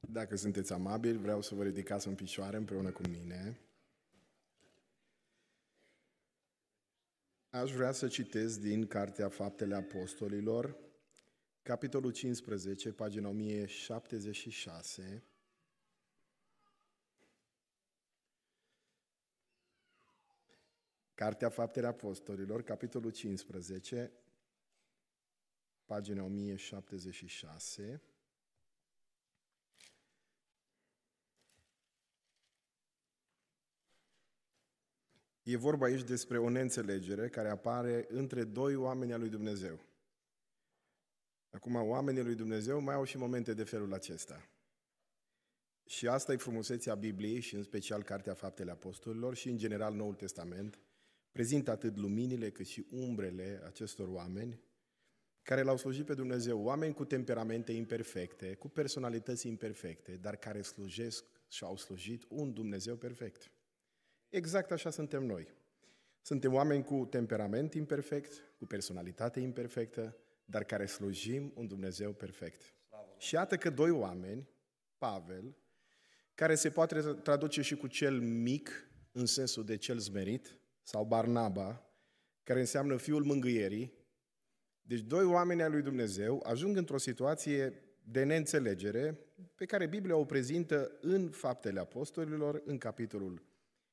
Dacă sunteți amabili, vreau să vă ridicați în picioare împreună cu mine. Aș vrea să citesc din Cartea Faptele Apostolilor, capitolul 15, pagina 1076. Cartea Faptele Apostolilor, capitolul 15, pagina 1076. E vorba aici despre o neînțelegere care apare între doi oameni al lui Dumnezeu. Acum, oamenii lui Dumnezeu mai au și momente de felul acesta. Și asta e frumusețea Bibliei și în special Cartea Faptele Apostolilor și în general Noul Testament. Prezintă atât luminile cât și umbrele acestor oameni care l-au slujit pe Dumnezeu, oameni cu temperamente imperfecte, cu personalități imperfecte, dar care slujesc și au slujit un Dumnezeu perfect. Exact așa suntem noi. Suntem oameni cu temperament imperfect, cu personalitate imperfectă, dar care slujim un Dumnezeu perfect. Slavă. Și iată că doi oameni, Pavel, care se poate traduce și cu cel mic, în sensul de cel zmerit, sau Barnaba, care înseamnă fiul mângâierii, deci doi oameni al lui Dumnezeu ajung într-o situație de neînțelegere pe care Biblia o prezintă în Faptele Apostolilor, în capitolul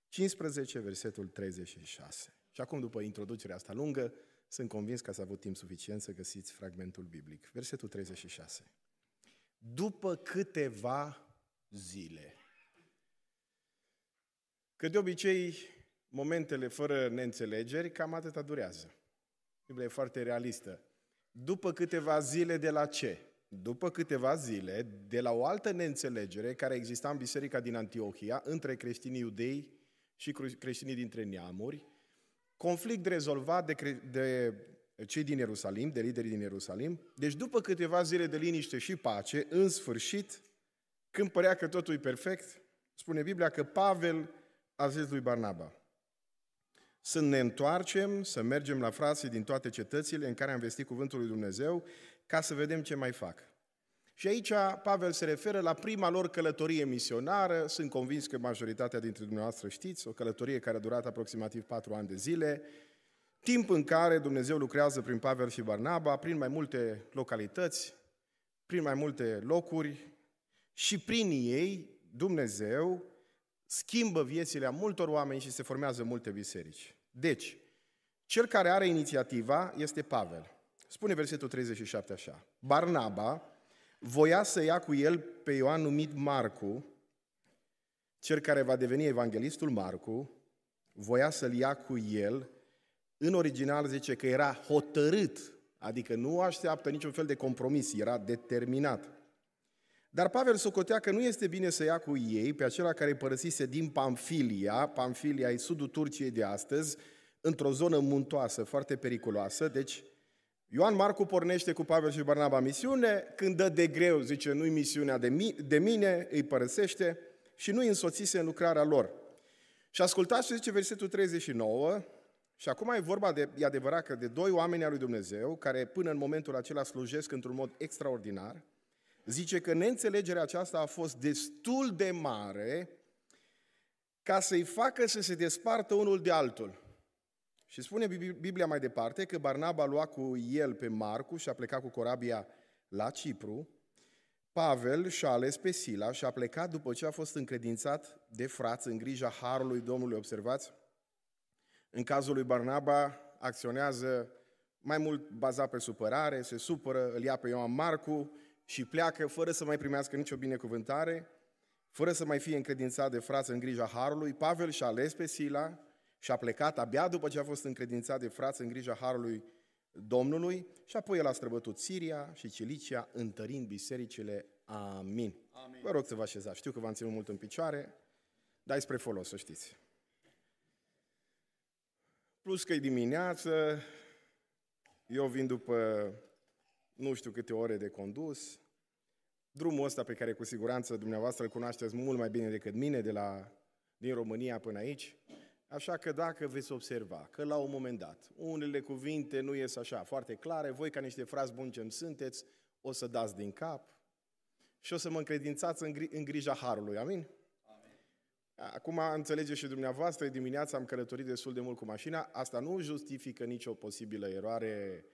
15, versetul 36. Și acum, după introducerea asta lungă, sunt convins că ați avut timp suficient să găsiți fragmentul biblic. Versetul 36. După câteva zile. Că de obicei, momentele fără neînțelegeri, cam atâta durează. Biblia e foarte realistă. După câteva zile de la ce? După câteva zile de la o altă neînțelegere care exista în biserica din Antiohia între creștinii iudei și creștinii dintre neamuri, conflict rezolvat de, cre- de cei din Ierusalim, de liderii din Ierusalim. Deci după câteva zile de liniște și pace, în sfârșit, când părea că totul e perfect, spune Biblia că Pavel a zis lui Barnaba, să ne întoarcem, să mergem la frații din toate cetățile în care am vestit cuvântul lui Dumnezeu, ca să vedem ce mai fac. Și aici Pavel se referă la prima lor călătorie misionară, sunt convins că majoritatea dintre dumneavoastră știți, o călătorie care a durat aproximativ patru ani de zile, timp în care Dumnezeu lucrează prin Pavel și Barnaba, prin mai multe localități, prin mai multe locuri și prin ei Dumnezeu schimbă viețile a multor oameni și se formează multe biserici. Deci, cel care are inițiativa este Pavel. Spune versetul 37 așa. Barnaba, voia să ia cu el pe Ioan numit Marcu, cel care va deveni evanghelistul Marcu, voia să-l ia cu el, în original zice că era hotărât, adică nu așteaptă niciun fel de compromis, era determinat. Dar Pavel socotea că nu este bine să ia cu ei pe acela care părăsise din Pamfilia, Pamfilia e sudul Turciei de astăzi, într-o zonă muntoasă, foarte periculoasă, deci Ioan Marcu pornește cu Pavel și Barnaba misiune, când dă de greu, zice, nu-i misiunea de, mi- de mine, îi părăsește și nu-i însoțise în lucrarea lor. Și ascultați ce zice versetul 39, și acum e vorba de, e adevărat că de doi oameni al lui Dumnezeu, care până în momentul acela slujesc într-un mod extraordinar, zice că neînțelegerea aceasta a fost destul de mare ca să-i facă să se despartă unul de altul. Și spune Biblia mai departe că Barnaba lua cu el pe Marcu și a plecat cu corabia la Cipru. Pavel și-a ales pe Sila și a plecat după ce a fost încredințat de frați în grija Harului Domnului. Observați? În cazul lui Barnaba acționează mai mult bazat pe supărare, se supără, îl ia pe Ioan Marcu și pleacă fără să mai primească nicio binecuvântare, fără să mai fie încredințat de frați în grija Harului. Pavel și-a ales pe Sila și a plecat abia după ce a fost încredințat de frați în grija Harului Domnului și apoi el a străbătut Siria și Cilicia, întărind bisericile. Amin. Amin. Vă rog să vă așezați. Știu că v-am ținut mult în picioare, dar e spre folos, să știți. Plus că e dimineață, eu vin după nu știu câte ore de condus, drumul ăsta pe care cu siguranță dumneavoastră îl cunoașteți mult mai bine decât mine, de la, din România până aici, Așa că dacă veți observa că la un moment dat unele cuvinte nu ies așa foarte clare, voi ca niște frați buni ce sunteți, o să dați din cap și o să mă încredințați în, gri- în grija Harului. Amin? Acum înțelegeți și dumneavoastră, dimineața am călătorit destul de mult cu mașina, asta nu justifică nicio posibilă eroare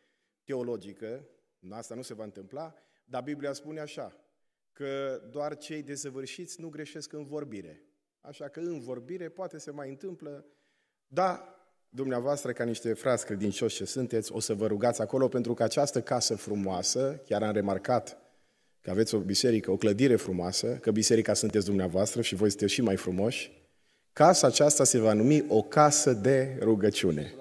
teologică, asta nu se va întâmpla, dar Biblia spune așa, că doar cei desăvârșiți nu greșesc în vorbire. Așa că în vorbire poate se mai întâmplă, da, dumneavoastră ca niște frați credincioși ce sunteți, o să vă rugați acolo pentru că această casă frumoasă, chiar am remarcat că aveți o biserică, o clădire frumoasă, că biserica sunteți dumneavoastră și voi sunteți și mai frumoși, casa aceasta se va numi o casă de rugăciune.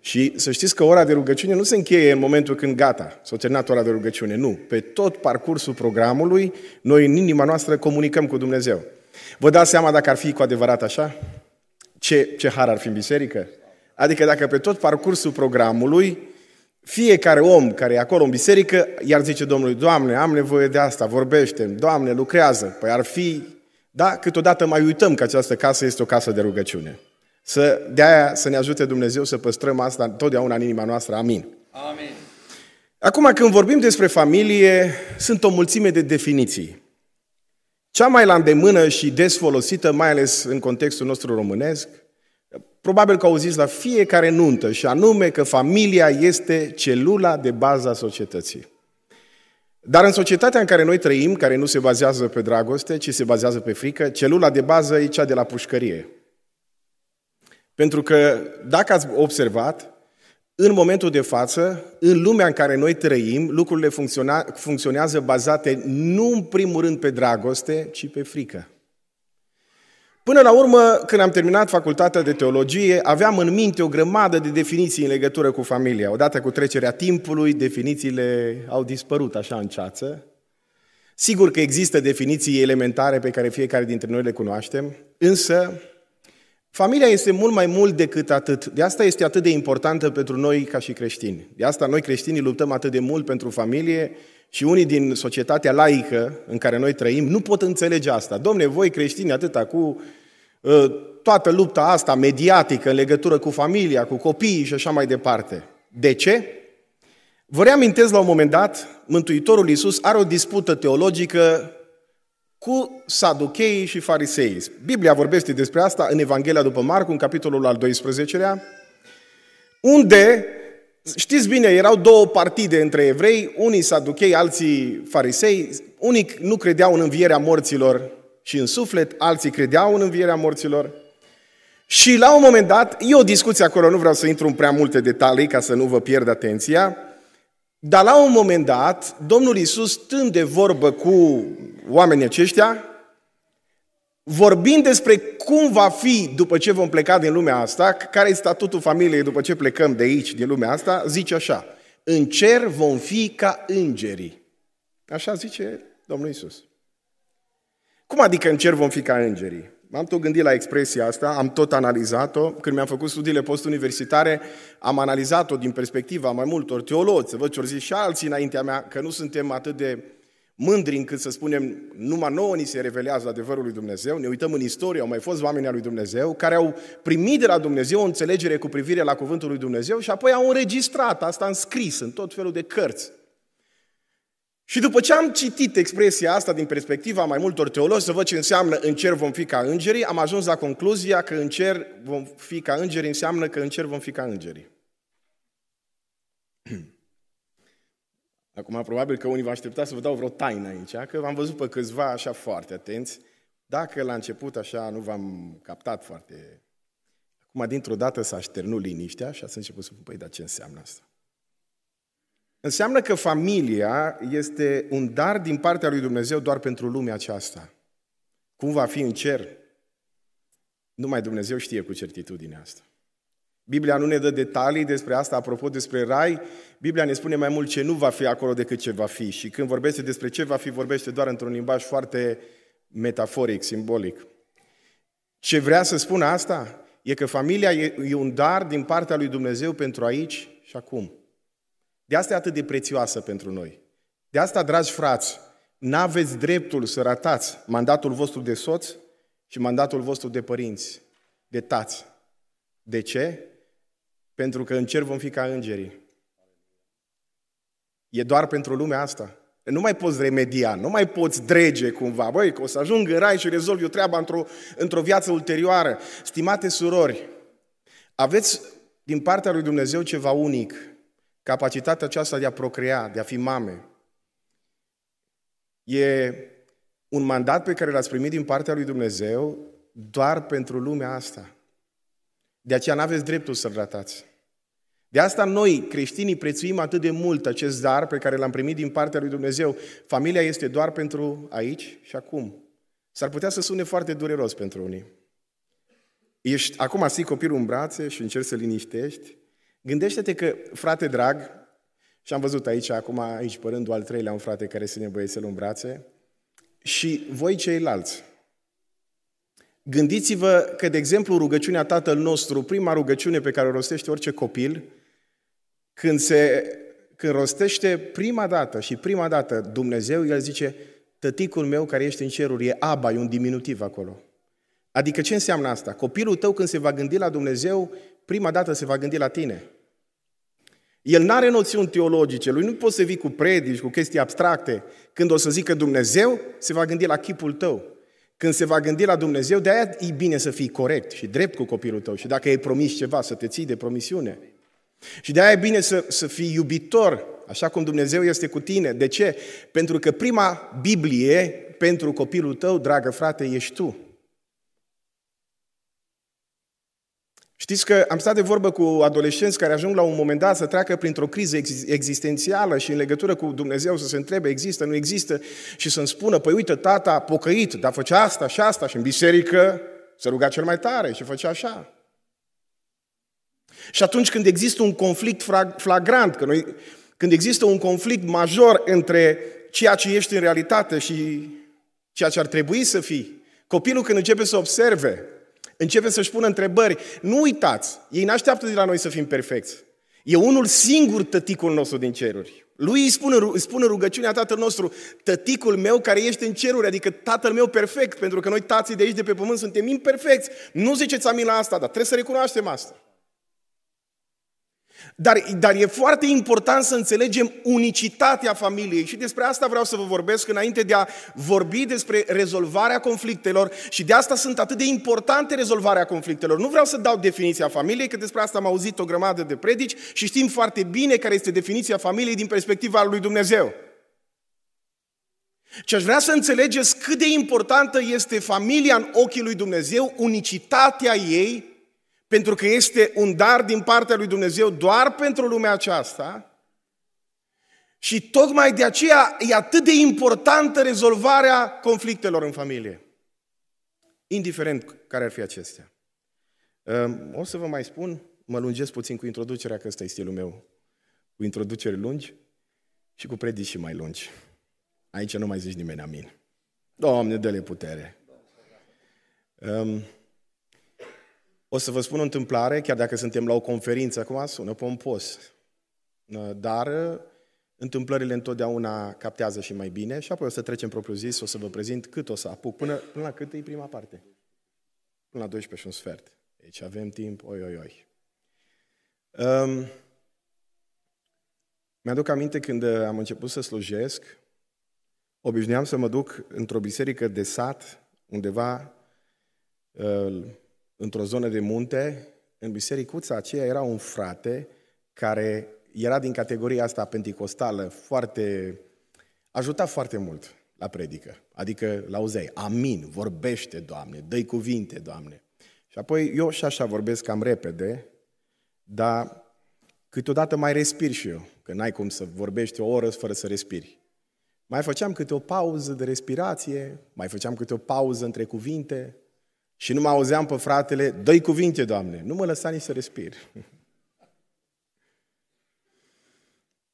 Și să știți că ora de rugăciune nu se încheie în momentul când gata, s-a terminat ora de rugăciune. Nu. Pe tot parcursul programului, noi în inima noastră comunicăm cu Dumnezeu. Vă dați seama dacă ar fi cu adevărat așa? Ce, ce har ar fi în biserică? Adică dacă pe tot parcursul programului, fiecare om care e acolo în biserică, iar zice Domnului, Doamne, am nevoie de asta, vorbește Doamne, lucrează. Păi ar fi, da, câteodată mai uităm că această casă este o casă de rugăciune. Să, de aia să ne ajute Dumnezeu să păstrăm asta totdeauna în inima noastră. Amin. Amin. Acum, când vorbim despre familie, sunt o mulțime de definiții. Cea mai la îndemână și des folosită, mai ales în contextul nostru românesc, probabil că auziți la fiecare nuntă, și anume că familia este celula de bază a societății. Dar în societatea în care noi trăim, care nu se bazează pe dragoste, ci se bazează pe frică, celula de bază e cea de la pușcărie. Pentru că, dacă ați observat, în momentul de față, în lumea în care noi trăim, lucrurile funcționează bazate nu în primul rând pe dragoste, ci pe frică. Până la urmă, când am terminat facultatea de teologie, aveam în minte o grămadă de definiții în legătură cu familia. Odată cu trecerea timpului, definițiile au dispărut așa în ceață. Sigur că există definiții elementare pe care fiecare dintre noi le cunoaștem, însă familia este mult mai mult decât atât. De asta este atât de importantă pentru noi ca și creștini. De asta noi creștinii luptăm atât de mult pentru familie și unii din societatea laică în care noi trăim nu pot înțelege asta. Domne, voi creștini atâta cu uh, toată lupta asta mediatică în legătură cu familia, cu copiii și așa mai departe. De ce? Vă reamintesc la un moment dat, Mântuitorul Iisus are o dispută teologică cu saducheii și farisei. Biblia vorbește despre asta în Evanghelia după Marcu, în capitolul al 12-lea, unde Știți bine, erau două partide între evrei, unii saduchei, alții farisei, unii nu credeau în învierea morților și în suflet, alții credeau în învierea morților. Și la un moment dat, e o discuție acolo, nu vreau să intru în prea multe detalii ca să nu vă pierd atenția, dar la un moment dat, Domnul Iisus, stând de vorbă cu oamenii aceștia, vorbind despre cum va fi după ce vom pleca din lumea asta, care este statutul familiei după ce plecăm de aici, din lumea asta, zice așa, în cer vom fi ca îngerii. Așa zice Domnul Isus. Cum adică în cer vom fi ca îngerii? M-am tot gândit la expresia asta, am tot analizat-o. Când mi-am făcut studiile postuniversitare, am analizat-o din perspectiva mai multor teologi, să văd ce zis și alții înaintea mea, că nu suntem atât de mândri încât să spunem, numai nouă ni se revelează adevărul lui Dumnezeu, ne uităm în istorie, au mai fost oameni al lui Dumnezeu care au primit de la Dumnezeu o înțelegere cu privire la cuvântul lui Dumnezeu și apoi au înregistrat asta în scris, în tot felul de cărți. Și după ce am citit expresia asta din perspectiva mai multor teologi, să văd ce înseamnă în cer vom fi ca îngerii, am ajuns la concluzia că în cer vom fi ca îngerii înseamnă că în cer vom fi ca îngerii. Acum, probabil că unii vă aștepta să vă dau vreo taină aici, că v-am văzut pe câțiva așa foarte atenți. Dacă la început așa nu v-am captat foarte... Acum, dintr-o dată s-a șternut liniștea și ați început să vă păi, dar ce înseamnă asta? Înseamnă că familia este un dar din partea lui Dumnezeu doar pentru lumea aceasta. Cum va fi în cer? Numai Dumnezeu știe cu certitudine asta. Biblia nu ne dă detalii despre asta, apropo despre rai, Biblia ne spune mai mult ce nu va fi acolo decât ce va fi. Și când vorbește despre ce va fi, vorbește doar într-un limbaj foarte metaforic, simbolic. Ce vrea să spună asta e că familia e un dar din partea lui Dumnezeu pentru aici și acum. De asta e atât de prețioasă pentru noi. De asta, dragi frați, n-aveți dreptul să ratați mandatul vostru de soț și mandatul vostru de părinți, de tați. De ce? Pentru că în cer vom fi ca îngerii. E doar pentru lumea asta. Nu mai poți remedia, nu mai poți drege cumva. Băi, că o să ajung în rai și rezolv eu treaba într-o, într-o viață ulterioară. Stimate surori, aveți din partea lui Dumnezeu ceva unic. Capacitatea aceasta de a procrea, de a fi mame. E un mandat pe care l-ați primit din partea lui Dumnezeu doar pentru lumea asta. De aceea nu aveți dreptul să-l ratați. De asta noi, creștinii, prețuim atât de mult acest dar pe care l-am primit din partea lui Dumnezeu. Familia este doar pentru aici și acum. S-ar putea să sune foarte dureros pentru unii. Ești, acum ții copilul în brațe și încerci să liniștești. Gândește-te că, frate drag, și am văzut aici, acum aici, pe rândul al treilea, un frate care se băiețel în brațe, și voi ceilalți, Gândiți-vă că, de exemplu, rugăciunea Tatăl nostru, prima rugăciune pe care o rostește orice copil, când, se, când rostește prima dată și prima dată Dumnezeu, el zice, tăticul meu care ești în ceruri, e Aba, e un diminutiv acolo. Adică ce înseamnă asta? Copilul tău când se va gândi la Dumnezeu, prima dată se va gândi la tine. El nu are noțiuni teologice, lui nu poți să vii cu predici, cu chestii abstracte. Când o să zică Dumnezeu, se va gândi la chipul tău. Când se va gândi la Dumnezeu, de aia e bine să fii corect și drept cu copilul tău și dacă ai promis ceva, să te ții de promisiune. Și de aia e bine să, să fii iubitor, așa cum Dumnezeu este cu tine. De ce? Pentru că prima Biblie pentru copilul tău, dragă frate, ești tu. Știți că am stat de vorbă cu adolescenți care ajung la un moment dat să treacă printr-o criză existențială și în legătură cu Dumnezeu să se întrebe, există, nu există, și să-mi spună, păi uite, tata pocăit, dar făcea asta și asta și în biserică se ruga cel mai tare și făcea așa. Și atunci când există un conflict flagrant, că noi, când există un conflict major între ceea ce ești în realitate și ceea ce ar trebui să fii, copilul când începe să observe începe să-și pună întrebări. Nu uitați, ei nu așteaptă de la noi să fim perfecți. E unul singur tăticul nostru din ceruri. Lui îi spune, îi spune rugăciunea tatăl nostru, tăticul meu care ești în ceruri, adică tatăl meu perfect, pentru că noi tații de aici de pe pământ suntem imperfecți. Nu ziceți amin la asta, dar trebuie să recunoaștem asta. Dar, dar e foarte important să înțelegem unicitatea familiei și despre asta vreau să vă vorbesc înainte de a vorbi despre rezolvarea conflictelor și de asta sunt atât de importante rezolvarea conflictelor. Nu vreau să dau definiția familiei, că despre asta am auzit o grămadă de predici și știm foarte bine care este definiția familiei din perspectiva lui Dumnezeu. Și aș vrea să înțelegeți cât de importantă este familia în ochii lui Dumnezeu, unicitatea ei, pentru că este un dar din partea lui Dumnezeu doar pentru lumea aceasta. Și tocmai de aceea e atât de importantă rezolvarea conflictelor în familie. Indiferent care ar fi acestea. Ehm, o să vă mai spun, mă lungesc puțin cu introducerea, că ăsta e stilul meu. Cu introduceri lungi și cu predici mai lungi. Aici nu mai zici nimeni amin. Doamne, dă-le putere. Um, o să vă spun o întâmplare, chiar dacă suntem la o conferință, acum sună pompos, dar întâmplările întotdeauna captează și mai bine și apoi o să trecem propriu zis, o să vă prezint cât o să apuc, până, până la cât e prima parte? Până la 12 și un sfert. Deci avem timp, oi, oi, oi. Um, mi-aduc aminte când am început să slujesc, obișnuiam să mă duc într-o biserică de sat, undeva uh, într-o zonă de munte, în bisericuța aceea era un frate care era din categoria asta penticostală, foarte, ajuta foarte mult la predică. Adică l-auzeai, amin, vorbește, Doamne, dă cuvinte, Doamne. Și apoi eu și așa vorbesc cam repede, dar câteodată mai respir și eu, că n-ai cum să vorbești o oră fără să respiri. Mai făceam câte o pauză de respirație, mai făceam câte o pauză între cuvinte, și nu mă auzeam pe fratele, dă cuvinte, Doamne. Nu mă lăsa nici să respir.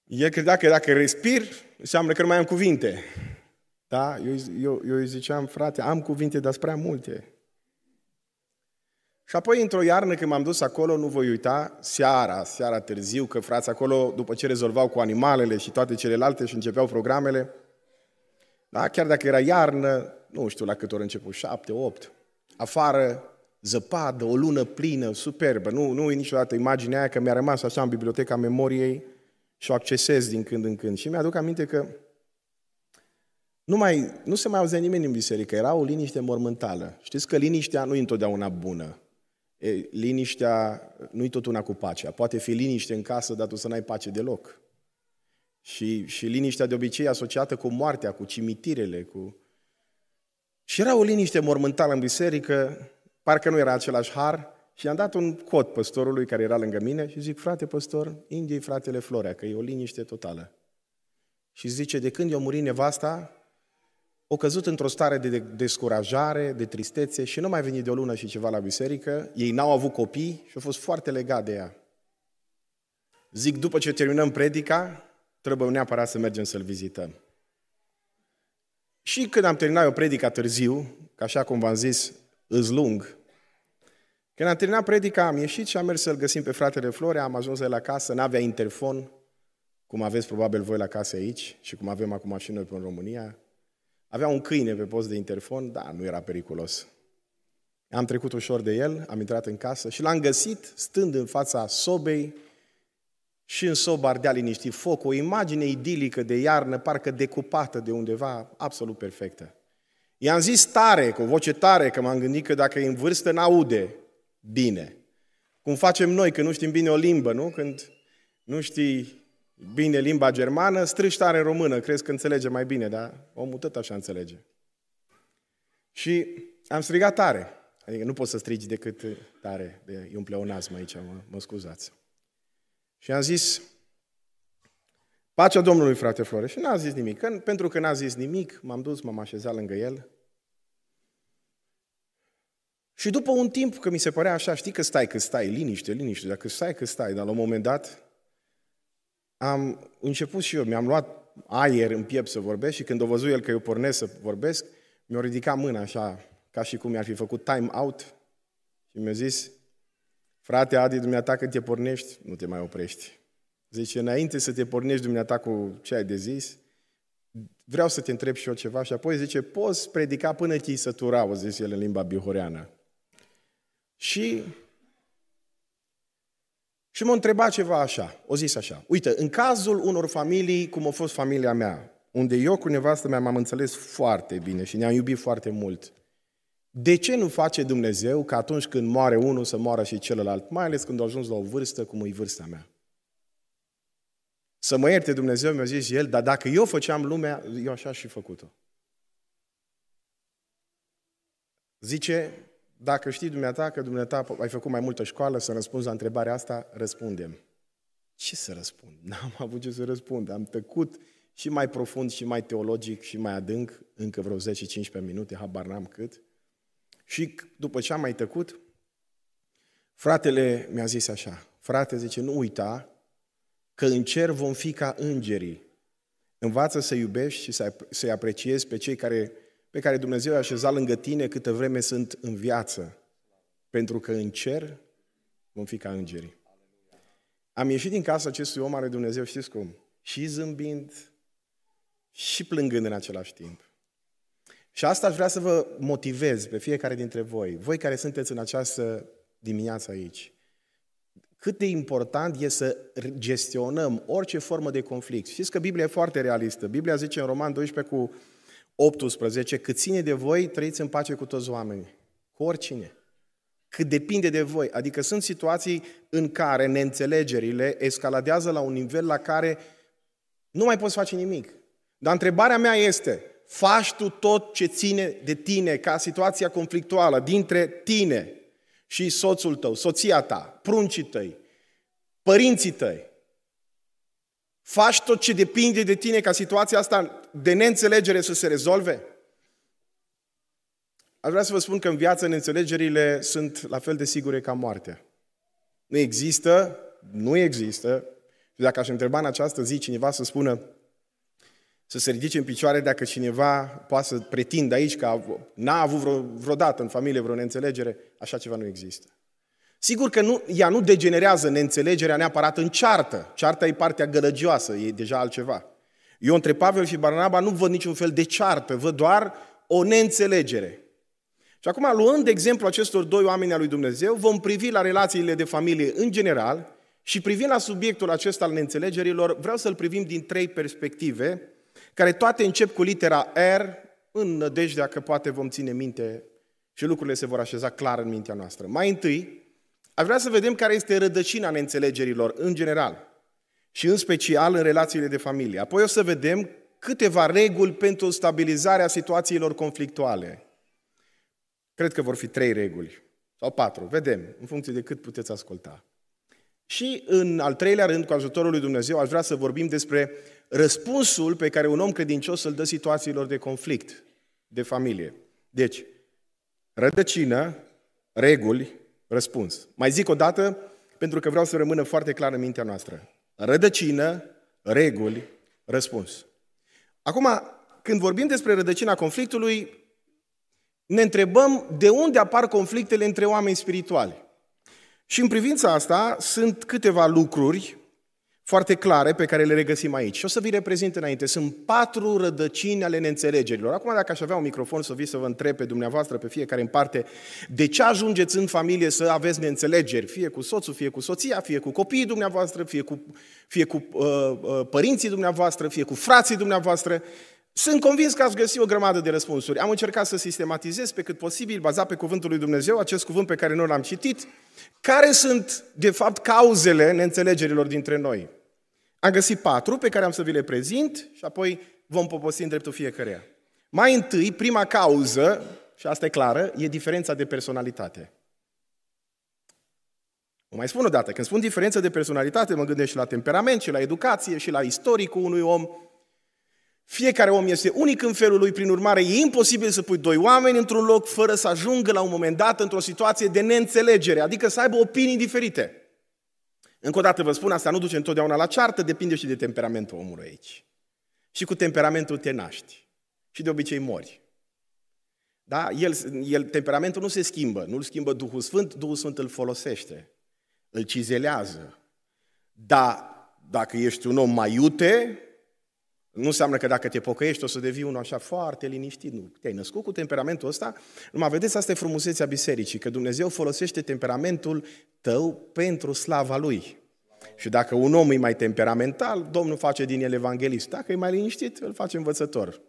El credea că dacă respir, înseamnă că nu mai am cuvinte. Da? Eu, eu, eu îi ziceam, frate, am cuvinte, dar prea multe. Și apoi, într-o iarnă, când m-am dus acolo, nu voi uita, seara, seara târziu, că frați acolo, după ce rezolvau cu animalele și toate celelalte și începeau programele, da, chiar dacă era iarnă, nu știu la cât ori început, șapte, opt, afară, zăpadă, o lună plină, superbă. Nu, nu e niciodată imaginea aia că mi-a rămas așa în biblioteca memoriei și o accesez din când în când. Și mi-aduc aminte că nu, mai, nu se mai auzea nimeni în biserică, era o liniște mormântală. Știți că liniștea nu e întotdeauna bună. E, liniștea nu e tot una cu pacea. Poate fi liniște în casă, dar tu să n-ai pace deloc. Și, și liniștea de obicei asociată cu moartea, cu cimitirele, cu... Și era o liniște mormântală în biserică, parcă nu era același har, și am dat un cod păstorului care era lângă mine și zic, frate păstor, indiei fratele Florea, că e o liniște totală. Și zice, de când i-a murit nevasta, o căzut într-o stare de descurajare, de tristețe și nu mai venit de o lună și ceva la biserică. Ei n-au avut copii și au fost foarte legat de ea. Zic, după ce terminăm predica, trebuie neapărat să mergem să-l vizităm. Și când am terminat eu predica târziu, că așa cum v-am zis, îs lung, când am terminat predica, am ieșit și am mers să-l găsim pe fratele Florea, am ajuns la casă, n-avea interfon, cum aveți probabil voi la casă aici și cum avem acum și noi pe în România. Avea un câine pe post de interfon, dar nu era periculos. Am trecut ușor de el, am intrat în casă și l-am găsit stând în fața sobei și în sobă ardea liniștit foc, o imagine idilică de iarnă, parcă decupată de undeva, absolut perfectă. I-am zis tare, cu o voce tare, că m-am gândit că dacă e în vârstă, n-aude bine. Cum facem noi când nu știm bine o limbă, nu? Când nu știi bine limba germană, strâși tare în română, crezi că înțelege mai bine, dar omul tot așa înțelege. Și am strigat tare. Adică nu poți să strigi decât tare, de, e un pleonasm aici, mă, mă scuzați. Și am zis, pacea Domnului, frate Flore. Și n-a zis nimic. Când, pentru că n-a zis nimic, m-am dus, m-am așezat lângă el. Și după un timp, că mi se părea așa, știi că stai, că stai, liniște, liniște, dacă stai, că stai, dar la un moment dat, am început și eu, mi-am luat aer în piept să vorbesc și când o văzut el că eu pornesc să vorbesc, mi-a ridicat mâna așa, ca și cum mi-ar fi făcut time out și mi-a zis, frate Adi, dumneata când te pornești, nu te mai oprești. Zice, înainte să te pornești dumneata cu ce ai de zis, vreau să te întreb și eu ceva și apoi zice, poți predica până ți sătura, o zis el în limba bihoreană. Și și m-a întrebat ceva așa, o zis așa, uite, în cazul unor familii, cum a fost familia mea, unde eu cu nevastă mea m-am înțeles foarte bine și ne-am iubit foarte mult, de ce nu face Dumnezeu că atunci când moare unul să moară și celălalt, mai ales când a ajuns la o vârstă cum e vârsta mea? Să mă ierte Dumnezeu, mi-a zis el, dar dacă eu făceam lumea, eu așa și făcut-o. Zice, dacă știi dumneata că dumneata ai făcut mai multă școală să răspunzi la întrebarea asta, răspundem. Ce să răspund? N-am avut ce să răspund. Am tăcut și mai profund și mai teologic și mai adânc, încă vreo 10-15 minute, habar n-am cât. Și după ce am mai tăcut, fratele mi-a zis așa, frate, zice, nu uita că în cer vom fi ca îngerii. Învață să iubești și să-i apreciezi pe cei care pe care Dumnezeu a așezat lângă tine câtă vreme sunt în viață. Pentru că în cer vom fi ca îngerii. Am ieșit din casa acestui om are Dumnezeu, știți cum? Și zâmbind și plângând în același timp. Și asta aș vrea să vă motivez pe fiecare dintre voi, voi care sunteți în această dimineață aici. Cât de important e să gestionăm orice formă de conflict. Știți că Biblia e foarte realistă. Biblia zice în Roman 12 cu 18, cât ține de voi, trăiți în pace cu toți oamenii. Cu oricine. Cât depinde de voi. Adică sunt situații în care neînțelegerile escaladează la un nivel la care nu mai poți face nimic. Dar întrebarea mea este, faci tu tot ce ține de tine ca situația conflictuală dintre tine și soțul tău, soția ta, pruncii tăi, părinții tăi, Faci tot ce depinde de tine ca situația asta de neînțelegere să se rezolve? Aș vrea să vă spun că în viață neînțelegerile sunt la fel de sigure ca moartea. Nu există, nu există, și dacă aș întreba în această zi cineva să spună, să se ridice în picioare dacă cineva poate să pretindă aici că n-a avut vreo, vreodată în familie vreo neînțelegere, așa ceva nu există. Sigur că nu, ea nu degenerează neînțelegerea neapărat în ceartă. Cearta e partea gălăgioasă, e deja altceva. Eu între Pavel și Barnaba nu văd niciun fel de ceartă, văd doar o neînțelegere. Și acum, luând de exemplu acestor doi oameni al lui Dumnezeu, vom privi la relațiile de familie în general și privind la subiectul acesta al neînțelegerilor, vreau să-l privim din trei perspective care toate încep cu litera R, în nădejdea că poate vom ține minte și lucrurile se vor așeza clar în mintea noastră. Mai întâi, aș vrea să vedem care este rădăcina neînțelegerilor în general și în special în relațiile de familie. Apoi o să vedem câteva reguli pentru stabilizarea situațiilor conflictuale. Cred că vor fi trei reguli sau patru, vedem, în funcție de cât puteți asculta. Și în al treilea rând, cu ajutorul lui Dumnezeu, aș vrea să vorbim despre răspunsul pe care un om credincios îl dă situațiilor de conflict, de familie. Deci, rădăcină, reguli, răspuns. Mai zic o dată, pentru că vreau să rămână foarte clar în mintea noastră. Rădăcină, reguli, răspuns. Acum, când vorbim despre rădăcina conflictului, ne întrebăm de unde apar conflictele între oameni spirituali. Și în privința asta sunt câteva lucruri foarte clare pe care le regăsim aici. Și o să vi reprezint înainte. Sunt patru rădăcini ale neînțelegerilor. Acum, dacă aș avea un microfon să vii să vă întreb pe dumneavoastră, pe fiecare în parte, de ce ajungeți în familie să aveți neînțelegeri? Fie cu soțul, fie cu soția, fie cu copiii dumneavoastră, fie cu, fie cu uh, uh, părinții dumneavoastră, fie cu frații dumneavoastră. Sunt convins că ați găsit o grămadă de răspunsuri. Am încercat să sistematizez pe cât posibil, bazat pe cuvântul lui Dumnezeu, acest cuvânt pe care noi l-am citit, care sunt, de fapt, cauzele neînțelegerilor dintre noi. Am găsit patru pe care am să vi le prezint și apoi vom poposi în dreptul fiecăreia. Mai întâi, prima cauză, și asta e clară, e diferența de personalitate. O mai spun o dată, când spun diferență de personalitate, mă gândesc și la temperament, și la educație, și la istoricul unui om, fiecare om este unic în felul lui, prin urmare e imposibil să pui doi oameni într-un loc fără să ajungă la un moment dat într-o situație de neînțelegere, adică să aibă opinii diferite. Încă o dată vă spun, asta nu duce întotdeauna la ceartă, depinde și de temperamentul omului aici. Și cu temperamentul te naști. Și de obicei mori. Da? El, el, temperamentul nu se schimbă, nu-l schimbă Duhul Sfânt, Duhul Sfânt îl folosește, îl cizelează. Dar dacă ești un om mai iute, nu înseamnă că dacă te pocăiești o să devii unul așa foarte liniștit. Nu. Te-ai născut cu temperamentul ăsta. Numai vedeți, asta e frumusețea bisericii, că Dumnezeu folosește temperamentul tău pentru slava Lui. Și dacă un om e mai temperamental, Domnul face din el evanghelist. Dacă e mai liniștit, îl face învățător.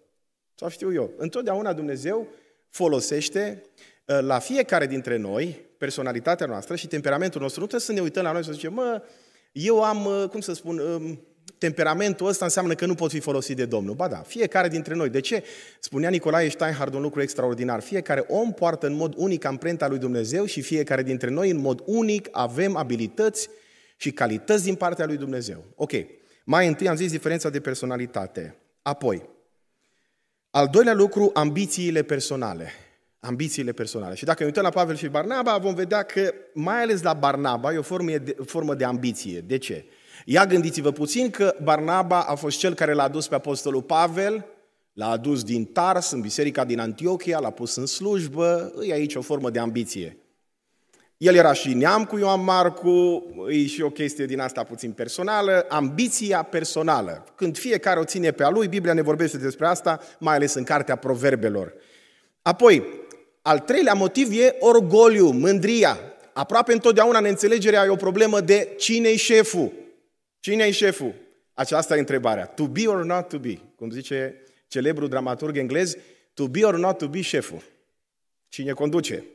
Sau știu eu. Întotdeauna Dumnezeu folosește ă, la fiecare dintre noi personalitatea noastră și temperamentul nostru. Nu trebuie să ne uităm la noi și să zicem, mă, eu am, ă, cum să spun, ă, temperamentul ăsta înseamnă că nu pot fi folosit de Domnul. Ba da, fiecare dintre noi. De ce? Spunea Nicolae Steinhard un lucru extraordinar. Fiecare om poartă în mod unic amprenta lui Dumnezeu și fiecare dintre noi în mod unic avem abilități și calități din partea lui Dumnezeu. Ok, mai întâi am zis diferența de personalitate. Apoi, al doilea lucru, ambițiile personale. Ambițiile personale. Și dacă ne uităm la Pavel și Barnaba, vom vedea că, mai ales la Barnaba, e o formă de, formă de ambiție. De ce? Ia gândiți-vă puțin că Barnaba a fost cel care l-a adus pe Apostolul Pavel, l-a adus din Tars, în biserica din Antiochia, l-a pus în slujbă, e aici o formă de ambiție. El era și neam cu Ioan Marcu, e și o chestie din asta puțin personală, ambiția personală. Când fiecare o ține pe a lui, Biblia ne vorbește despre asta, mai ales în cartea Proverbelor. Apoi, al treilea motiv e orgoliu, mândria. Aproape întotdeauna neînțelegerea e o problemă de cine-i șeful. Cine e șeful? Aceasta e întrebarea. To be or not to be? Cum zice celebrul dramaturg englez, to be or not to be șeful. Cine conduce?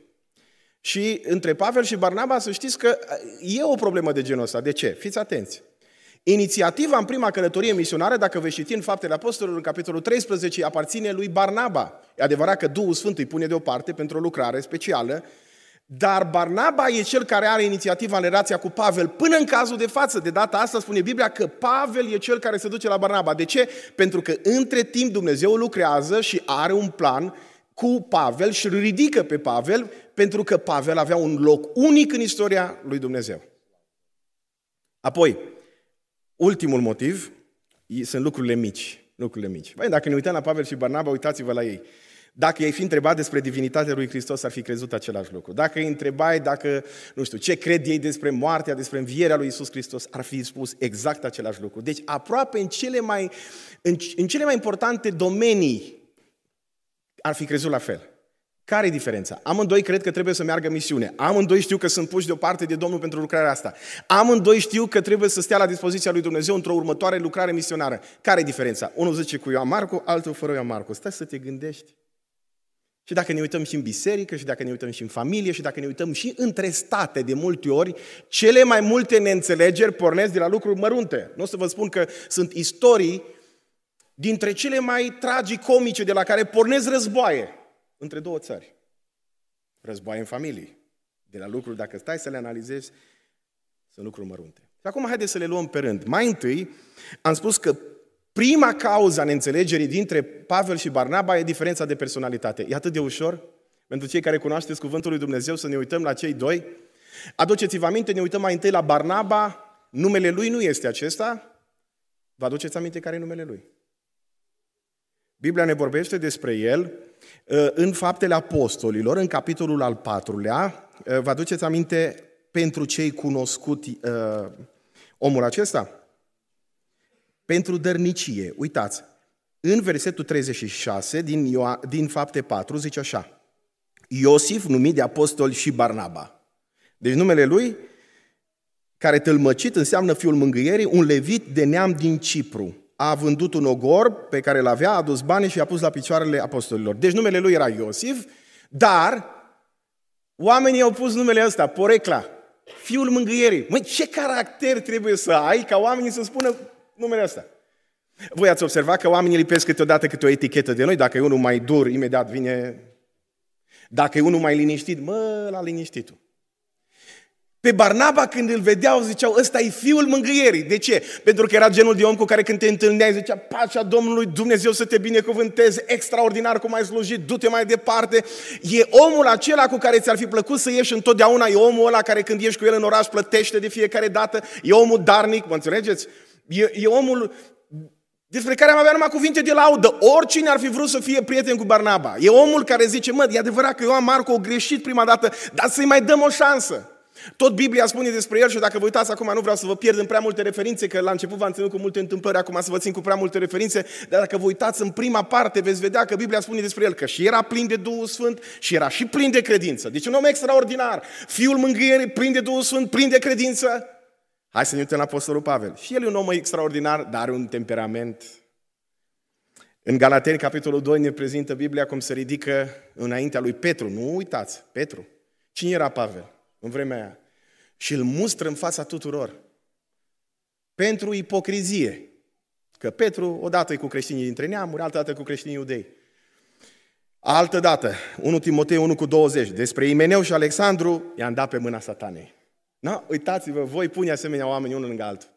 Și între Pavel și Barnaba să știți că e o problemă de genul ăsta. De ce? Fiți atenți. Inițiativa în prima călătorie misionară, dacă veți citi în Faptele Apostolilor, în capitolul 13, aparține lui Barnaba. E adevărat că Duhul Sfânt îi pune deoparte pentru o lucrare specială, dar Barnaba e cel care are inițiativa în relația cu Pavel până în cazul de față. De data asta spune Biblia că Pavel e cel care se duce la Barnaba. De ce? Pentru că între timp Dumnezeu lucrează și are un plan cu Pavel și îl ridică pe Pavel pentru că Pavel avea un loc unic în istoria lui Dumnezeu. Apoi, ultimul motiv sunt lucrurile mici. Lucrurile mici. Băi, dacă ne uităm la Pavel și Barnaba, uitați-vă la ei. Dacă i-ai fi întrebat despre divinitatea lui Hristos, ar fi crezut același lucru. Dacă îi întrebai dacă, nu știu, ce cred ei despre moartea, despre învierea lui Isus Hristos, ar fi spus exact același lucru. Deci aproape în cele mai, în, în cele mai importante domenii ar fi crezut la fel. Care e diferența? Amândoi cred că trebuie să meargă misiune. Amândoi știu că sunt puși deoparte de Domnul pentru lucrarea asta. Amândoi știu că trebuie să stea la dispoziția lui Dumnezeu într-o următoare lucrare misionară. Care e diferența? Unul zice cu Ioan Marcu, altul fără Ioan Marcu. Stai să te gândești. Și dacă ne uităm și în biserică, și dacă ne uităm și în familie, și dacă ne uităm și între state, de multe ori, cele mai multe neînțelegeri pornesc de la lucruri mărunte. Nu o să vă spun că sunt istorii dintre cele mai tragicomice de la care pornesc războaie între două țări. Războaie în familie. De la lucruri, dacă stai să le analizezi, sunt lucruri mărunte. Și acum haideți să le luăm pe rând. Mai întâi, am spus că prima cauză a neînțelegerii dintre Pavel și Barnaba e diferența de personalitate. E atât de ușor pentru cei care cunoașteți Cuvântul lui Dumnezeu să ne uităm la cei doi. Aduceți-vă aminte, ne uităm mai întâi la Barnaba, numele lui nu este acesta. Vă aduceți aminte care e numele lui? Biblia ne vorbește despre el uh, în Faptele Apostolilor, în capitolul al patrulea. Uh, vă aduceți aminte pentru cei cunoscuti uh, omul acesta? Pentru dărnicie. Uitați, în versetul 36 din, Ioa, din Fapte 4 zice așa. Iosif, numit de apostol și Barnaba. Deci numele lui, care tălmăcit înseamnă fiul mângâierii, un levit de neam din Cipru a vândut un ogor pe care îl avea, a adus bani și a pus la picioarele apostolilor. Deci numele lui era Iosif, dar oamenii au pus numele ăsta, Porecla, fiul mângâierii. Măi, ce caracter trebuie să ai ca oamenii să spună numele ăsta? Voi ați observat că oamenii lipesc câteodată câte o etichetă de noi, dacă e unul mai dur, imediat vine... Dacă e unul mai liniștit, mă, la liniștitul. Pe Barnaba când îl vedeau ziceau, ăsta e fiul mângâierii. De ce? Pentru că era genul de om cu care când te întâlneai zicea, pacea Domnului Dumnezeu să te binecuvânteze, extraordinar cum ai slujit, du-te mai departe. E omul acela cu care ți-ar fi plăcut să ieși întotdeauna, e omul ăla care când ieși cu el în oraș plătește de fiecare dată, e omul darnic, mă înțelegeți? E, e omul despre care am avea numai cuvinte de laudă. Oricine ar fi vrut să fie prieten cu Barnaba. E omul care zice, mă, e adevărat că Ioan Marco a greșit prima dată, dar să-i mai dăm o șansă. Tot Biblia spune despre el și dacă vă uitați acum, nu vreau să vă pierd în prea multe referințe, că la început v-am ținut cu multe întâmplări, acum să vă țin cu prea multe referințe, dar dacă vă uitați în prima parte, veți vedea că Biblia spune despre el că și era plin de Duhul Sfânt și era și plin de credință. Deci un om extraordinar, fiul mângâierii, plin de Duhul Sfânt, plin de credință. Hai să ne uităm la Apostolul Pavel. Și el e un om extraordinar, dar are un temperament. În Galateni, capitolul 2, ne prezintă Biblia cum se ridică înaintea lui Petru. Nu uitați, Petru. Cine era Pavel? în vremea aia. Și îl mustră în fața tuturor. Pentru ipocrizie. Că Petru, odată e cu creștinii dintre neamuri, altă dată cu creștinii iudei. Altă dată, 1 Timotei 1 cu 20, despre Imeneu și Alexandru, i-am dat pe mâna satanei. Na, uitați-vă, voi pune asemenea oameni unul lângă altul.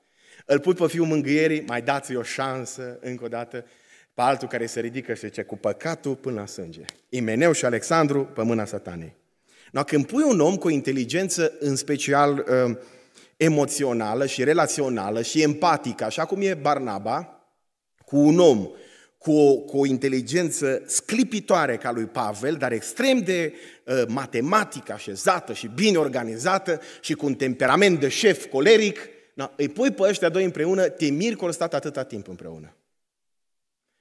Îl put pe fiul mângâierii, mai dați-i o șansă, încă o dată, pe altul care se ridică și zice, cu păcatul până la sânge. Imeneu și Alexandru pe mâna satanei. No, când pui un om cu o inteligență în special uh, emoțională și relațională și empatică, așa cum e Barnaba, cu un om cu o, cu o inteligență sclipitoare ca lui Pavel, dar extrem de uh, matematică, așezată și bine organizată și cu un temperament de șef coleric, no, îi pui pe ăștia doi împreună, te miri că au stat atâta timp împreună.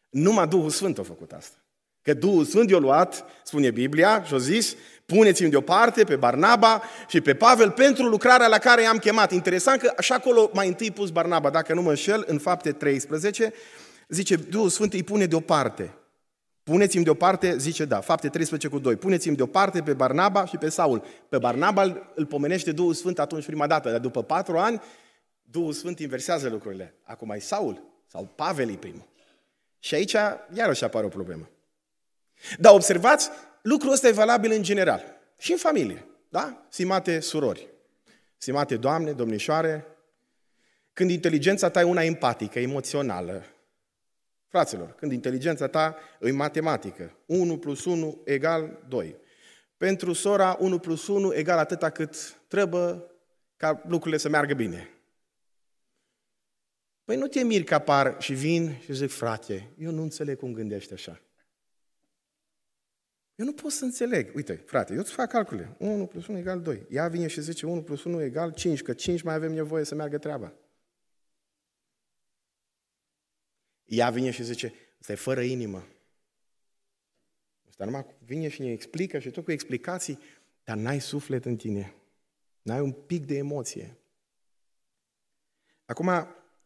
Numai Duhul Sfânt a făcut asta. Că Duhul Sfânt i-a luat, spune Biblia, și a zis, puneți-mi deoparte pe Barnaba și pe Pavel pentru lucrarea la care i-am chemat. Interesant că așa acolo mai întâi pus Barnaba, dacă nu mă înșel, în fapte 13, zice, Duhul Sfânt îi pune deoparte. Puneți-mi deoparte, zice da, fapte 13 cu 2, puneți-mi deoparte pe Barnaba și pe Saul. Pe Barnaba îl pomenește Duhul Sfânt atunci prima dată, dar după patru ani, Duhul Sfânt inversează lucrurile. Acum e Saul sau Pavel e primul. Și aici iarăși apare o problemă. Dar observați, lucrul ăsta e valabil în general. Și în familie. Da? Simate surori. Simate doamne, domnișoare, când inteligența ta e una empatică, emoțională, fraților, când inteligența ta e matematică, 1 plus 1 egal 2. Pentru sora, 1 plus 1 egal atâta cât trebuie ca lucrurile să meargă bine. Păi nu te miri că apar și vin și zic, frate, eu nu înțeleg cum gândești așa. Eu nu pot să înțeleg. Uite, frate, eu îți fac calcule. 1 plus 1 egal 2. Ea vine și zice 1 plus 1 egal 5, că 5 mai avem nevoie să meargă treaba. Ea vine și zice, ăsta e fără inimă. dar numai vine și ne explică și tot cu explicații, dar n-ai suflet în tine. N-ai un pic de emoție. Acum,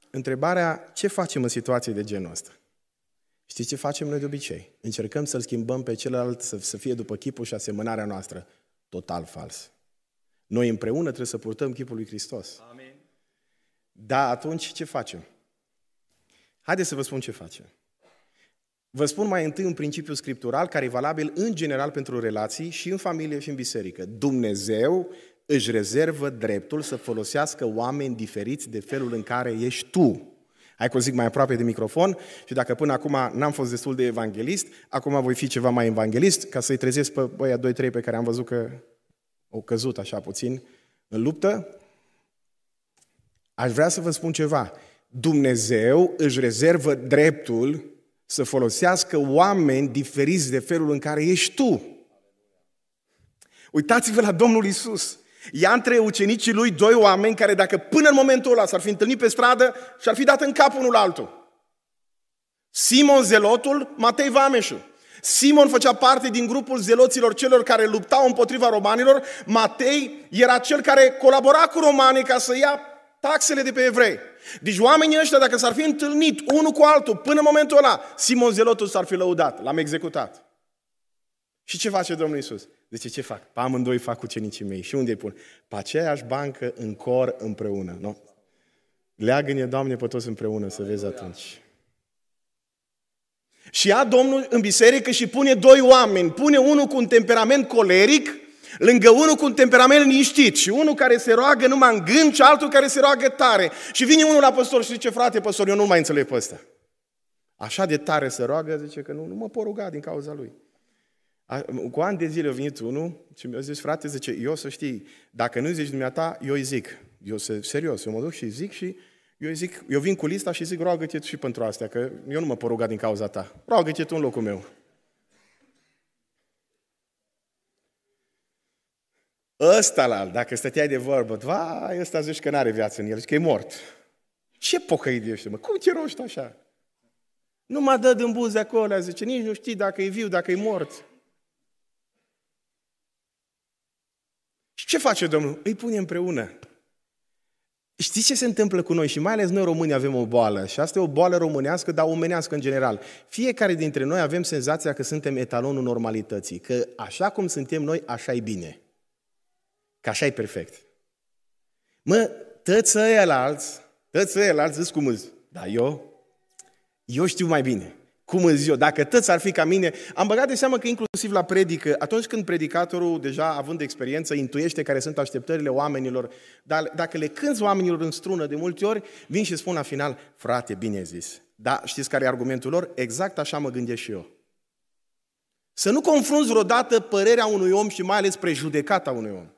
întrebarea, ce facem în situații de genul ăsta? Știți ce facem noi de obicei? Încercăm să-l schimbăm pe celălalt să, să fie după chipul și asemănarea noastră. Total fals. Noi împreună trebuie să purtăm chipul lui Hristos. Amin. Da, atunci ce facem? Haideți să vă spun ce facem. Vă spun mai întâi un principiu scriptural care e valabil în general pentru relații și în familie și în biserică. Dumnezeu își rezervă dreptul să folosească oameni diferiți de felul în care ești tu. Hai că o zic mai aproape de microfon și dacă până acum n-am fost destul de evanghelist, acum voi fi ceva mai evanghelist ca să-i trezesc pe băia 2-3 pe care am văzut că au căzut așa puțin în luptă. Aș vrea să vă spun ceva. Dumnezeu își rezervă dreptul să folosească oameni diferiți de felul în care ești tu. Uitați-vă la Domnul Isus. Ia între ucenicii lui doi oameni care dacă până în momentul ăla s-ar fi întâlnit pe stradă și-ar fi dat în cap unul altul. Simon Zelotul, Matei Vameșu. Simon făcea parte din grupul zeloților celor care luptau împotriva romanilor. Matei era cel care colabora cu romanii ca să ia taxele de pe evrei. Deci oamenii ăștia, dacă s-ar fi întâlnit unul cu altul până în momentul ăla, Simon Zelotul s-ar fi lăudat, l-am executat. Și ce face Domnul Isus? Zice, ce fac? Pa amândoi fac cu cenicii mei. Și unde îi pun? Pe aceeași bancă, în cor, împreună. Nu? Leagă-ne, Doamne, pe toți împreună, să vezi atunci. Și ia Domnul în biserică și pune doi oameni. Pune unul cu un temperament coleric, lângă unul cu un temperament liniștit și unul care se roagă numai în gând și altul care se roagă tare. Și vine unul la păstor și zice, frate păstor, eu nu mai înțeleg pe ăsta. Așa de tare se roagă, zice că nu, nu mă pot ruga din cauza lui. A, cu ani de zile a venit unul și mi-a zis, frate, zice, eu să știi, dacă nu zici dumneata, eu îi zic. Eu, serios, eu mă duc și zic și eu îi zic, eu vin cu lista și zic, roagă-te și pentru astea, că eu nu mă pot ruga din cauza ta. Roagă-te tu în locul meu. Ăsta la dacă stăteai de vorbă, vai, ăsta zici că n-are viață în el, zici că e mort. Ce pocăit ești, mă? Cum te roști așa? Nu mă dă din buze acolo, zice, nici nu știi dacă e viu, dacă e mort. Și ce face Domnul? Îi pune împreună. Știți ce se întâmplă cu noi? Și mai ales noi români avem o boală. Și asta e o boală românească, dar omenească în general. Fiecare dintre noi avem senzația că suntem etalonul normalității. Că așa cum suntem noi, așa e bine. Că așa e perfect. Mă, tăți ăia la alți, tăți ăia la alți, zic cum îți. Dar eu, eu știu mai bine. Cum îți eu? Dacă tăți ar fi ca mine, am băgat de seamă că inclusiv la predică, atunci când predicatorul, deja având experiență, intuiește care sunt așteptările oamenilor, dar dacă le cânți oamenilor în strună de multe ori, vin și spun la final, frate, bine zis. Da, știți care e argumentul lor? Exact așa mă gândesc și eu. Să nu confrunți vreodată părerea unui om și mai ales prejudecata unui om.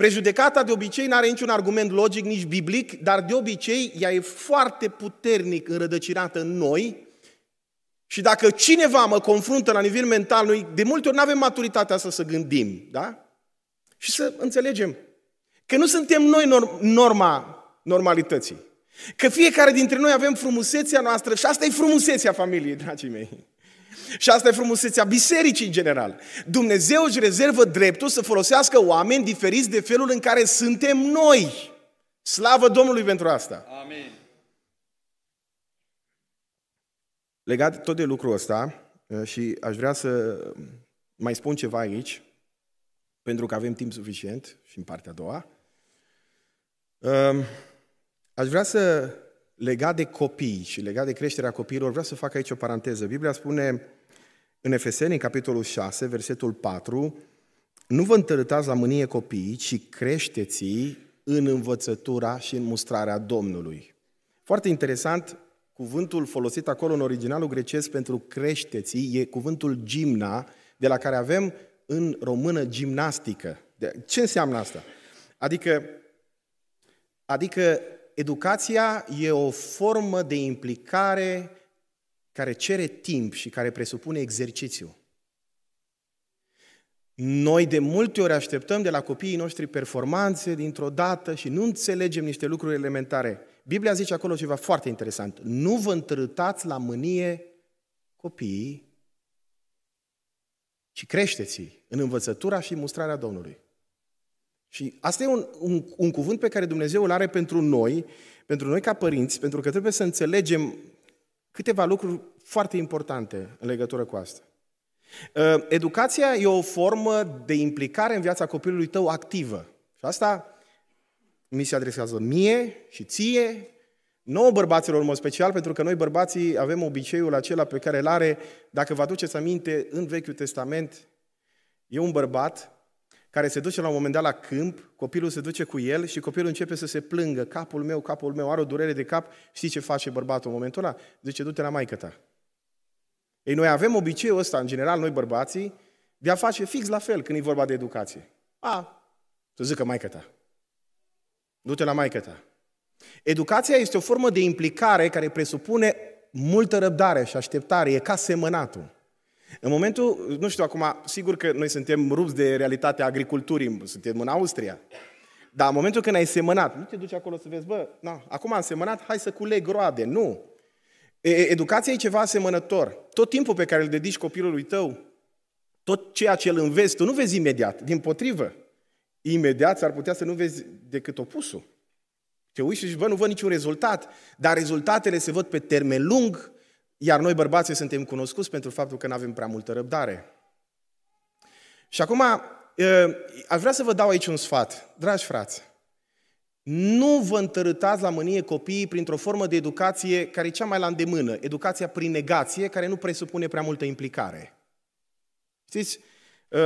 Prejudecata de obicei nu are niciun argument logic, nici biblic, dar de obicei ea e foarte puternic înrădăcinată în noi și dacă cineva mă confruntă la nivel mental, noi de multe ori nu avem maturitatea asta să gândim, da? Și să înțelegem că nu suntem noi norma normalității. Că fiecare dintre noi avem frumusețea noastră și asta e frumusețea familiei, dragii mei. Și asta e frumusețea bisericii în general. Dumnezeu își rezervă dreptul să folosească oameni diferiți de felul în care suntem noi. Slavă Domnului pentru asta. Amin. Legat tot de lucrul ăsta, uh, și aș vrea să mai spun ceva aici, pentru că avem timp suficient și în partea a doua, um, aș vrea să, legat de copii și legat de creșterea copiilor, vreau să fac aici o paranteză. Biblia spune în Efeseni, în capitolul 6, versetul 4, nu vă întărâtați la mânie copiii, ci creșteți în învățătura și în mustrarea Domnului. Foarte interesant, Cuvântul folosit acolo în originalul grecesc pentru creșteții e cuvântul gimna, de la care avem în română gimnastică. Ce înseamnă asta? Adică, adică educația e o formă de implicare care cere timp și care presupune exercițiu. Noi de multe ori așteptăm de la copiii noștri performanțe dintr-o dată și nu înțelegem niște lucruri elementare. Biblia zice acolo ceva foarte interesant. Nu vă întărâtați la mânie copiii, ci creșteți în învățătura și mustrarea Domnului. Și asta e un, un, un cuvânt pe care Dumnezeu îl are pentru noi, pentru noi ca părinți, pentru că trebuie să înțelegem câteva lucruri foarte importante în legătură cu asta. Uh, educația e o formă de implicare în viața copilului tău activă. Și asta mi se adresează mie și ție, nouă bărbaților în mod special, pentru că noi bărbații avem obiceiul acela pe care îl are, dacă vă aduceți aminte, în Vechiul Testament, e un bărbat care se duce la un moment dat la câmp, copilul se duce cu el și copilul începe să se plângă, capul meu, capul meu, are o durere de cap, știi ce face bărbatul în momentul ăla? Zice, du-te la maică ta. Ei, noi avem obiceiul ăsta, în general, noi bărbații, de a face fix la fel când e vorba de educație. A, să zică maică ta. Du-te la maică ta. Educația este o formă de implicare care presupune multă răbdare și așteptare, e ca semănatul. În momentul, nu știu acum, sigur că noi suntem rupți de realitatea agriculturii, suntem în Austria, dar în momentul când ai semănat, nu te duci acolo să vezi, bă, na, acum am semănat, hai să culeg roade, nu. Educația e ceva asemănător. Tot timpul pe care îl dedici copilului tău, tot ceea ce îl înveți, tu nu vezi imediat, din potrivă. Imediat s-ar putea să nu vezi decât opusul. Te uiți și zici, bă, nu văd niciun rezultat, dar rezultatele se văd pe termen lung, iar noi bărbații suntem cunoscuți pentru faptul că nu avem prea multă răbdare. Și acum, aș vrea să vă dau aici un sfat. Dragi frați, nu vă întărâtați la mânie copiii printr-o formă de educație care e cea mai la îndemână, educația prin negație, care nu presupune prea multă implicare. Știți,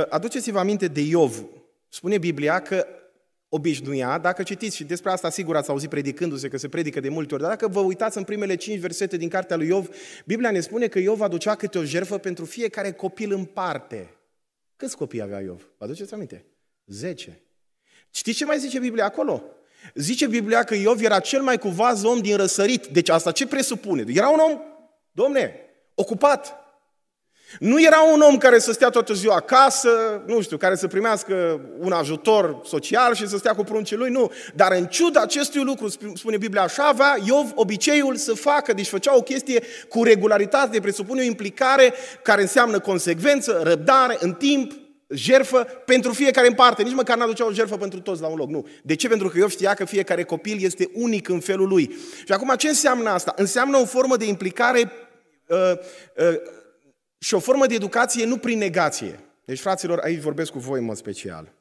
aduceți-vă aminte de Iov. Spune Biblia că obișnuia, dacă citiți și despre asta sigur ați auzit predicându-se, că se predică de multe ori, dar dacă vă uitați în primele cinci versete din cartea lui Iov, Biblia ne spune că Iov aducea câte o jerfă pentru fiecare copil în parte. Câți copii avea Iov? Vă aduceți aminte? Zece. Știți ce mai zice Biblia acolo? Zice Biblia că Iov era cel mai cuvaz om din răsărit. Deci asta ce presupune? Era un om, domne, ocupat. Nu era un om care să stea toată ziua acasă, nu știu, care să primească un ajutor social și să stea cu pruncii lui, nu. Dar în ciuda acestui lucru, spune Biblia, așa avea Iov obiceiul să facă, deci făcea o chestie cu regularitate, presupune o implicare care înseamnă consecvență, răbdare, în timp, jerfă pentru fiecare în parte. Nici măcar n-aducea o jerfă pentru toți la un loc, nu. De ce? Pentru că Iov știa că fiecare copil este unic în felul lui. Și acum ce înseamnă asta? Înseamnă o formă de implicare uh, uh, și o formă de educație nu prin negație. Deci, fraților, aici vorbesc cu voi în mod special.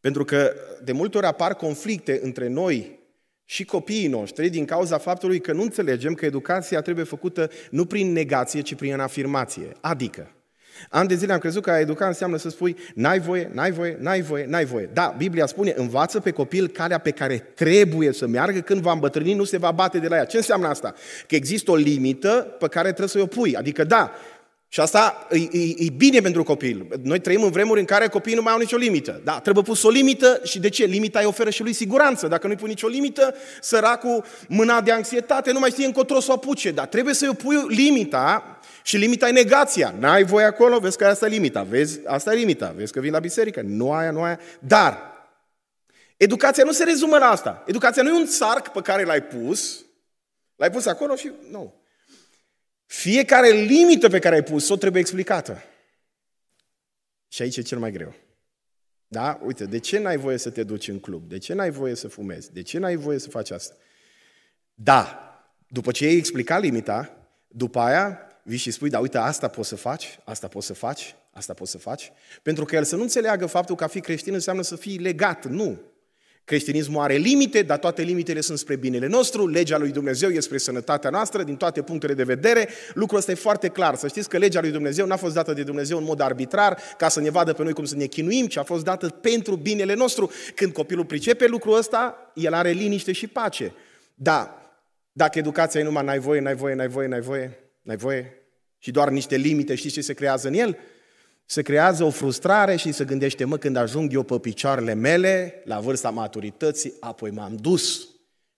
Pentru că de multe ori apar conflicte între noi și copiii noștri din cauza faptului că nu înțelegem că educația trebuie făcută nu prin negație, ci prin afirmație. Adică, An de zile am crezut că a educa înseamnă să spui n-ai voie, n-ai voie, n-ai voie, n-ai voie. Da, Biblia spune, învață pe copil calea pe care trebuie să meargă, când va îmbătrâni nu se va bate de la ea. Ce înseamnă asta? Că există o limită pe care trebuie să o pui. Adică da, și asta e, e, e bine pentru copil. Noi trăim în vremuri în care copiii nu mai au nicio limită. Da, trebuie pus o limită și de ce? Limita îi oferă și lui siguranță. Dacă nu-i pui nicio limită, săracul mâna de anxietate, nu mai știe încotro să o apuce. Dar trebuie să-i pui limita și limita e negația. N-ai voie acolo, vezi că asta e limita. Vezi, asta e limita. Vezi că vin la biserică. Nu aia, nu aia. Dar, educația nu se rezumă la asta. Educația nu e un țarc pe care l-ai pus, l-ai pus acolo și nu. Fiecare limită pe care ai pus-o trebuie explicată. Și aici e cel mai greu. Da? Uite, de ce n-ai voie să te duci în club? De ce n-ai voie să fumezi? De ce n-ai voie să faci asta? Da, după ce ai explicat limita, după aia vii și spui, da, uite, asta poți să faci, asta poți să faci, asta poți să faci. Pentru că el să nu înțeleagă faptul că a fi creștin înseamnă să fii legat. Nu. Creștinismul are limite, dar toate limitele sunt spre binele nostru, legea lui Dumnezeu este spre sănătatea noastră, din toate punctele de vedere. Lucrul ăsta e foarte clar. Să știți că legea lui Dumnezeu n-a fost dată de Dumnezeu în mod arbitrar, ca să ne vadă pe noi cum să ne chinuim, ci a fost dată pentru binele nostru. Când copilul pricepe lucrul ăsta, el are liniște și pace. Da, dacă educația e numai n-ai voie, n-ai voie, n-ai voie, n-ai voie, n-ai voie, și doar niște limite, știți ce se creează în el? Se creează o frustrare și se gândește, mă, când ajung eu pe picioarele mele, la vârsta maturității, apoi m-am dus.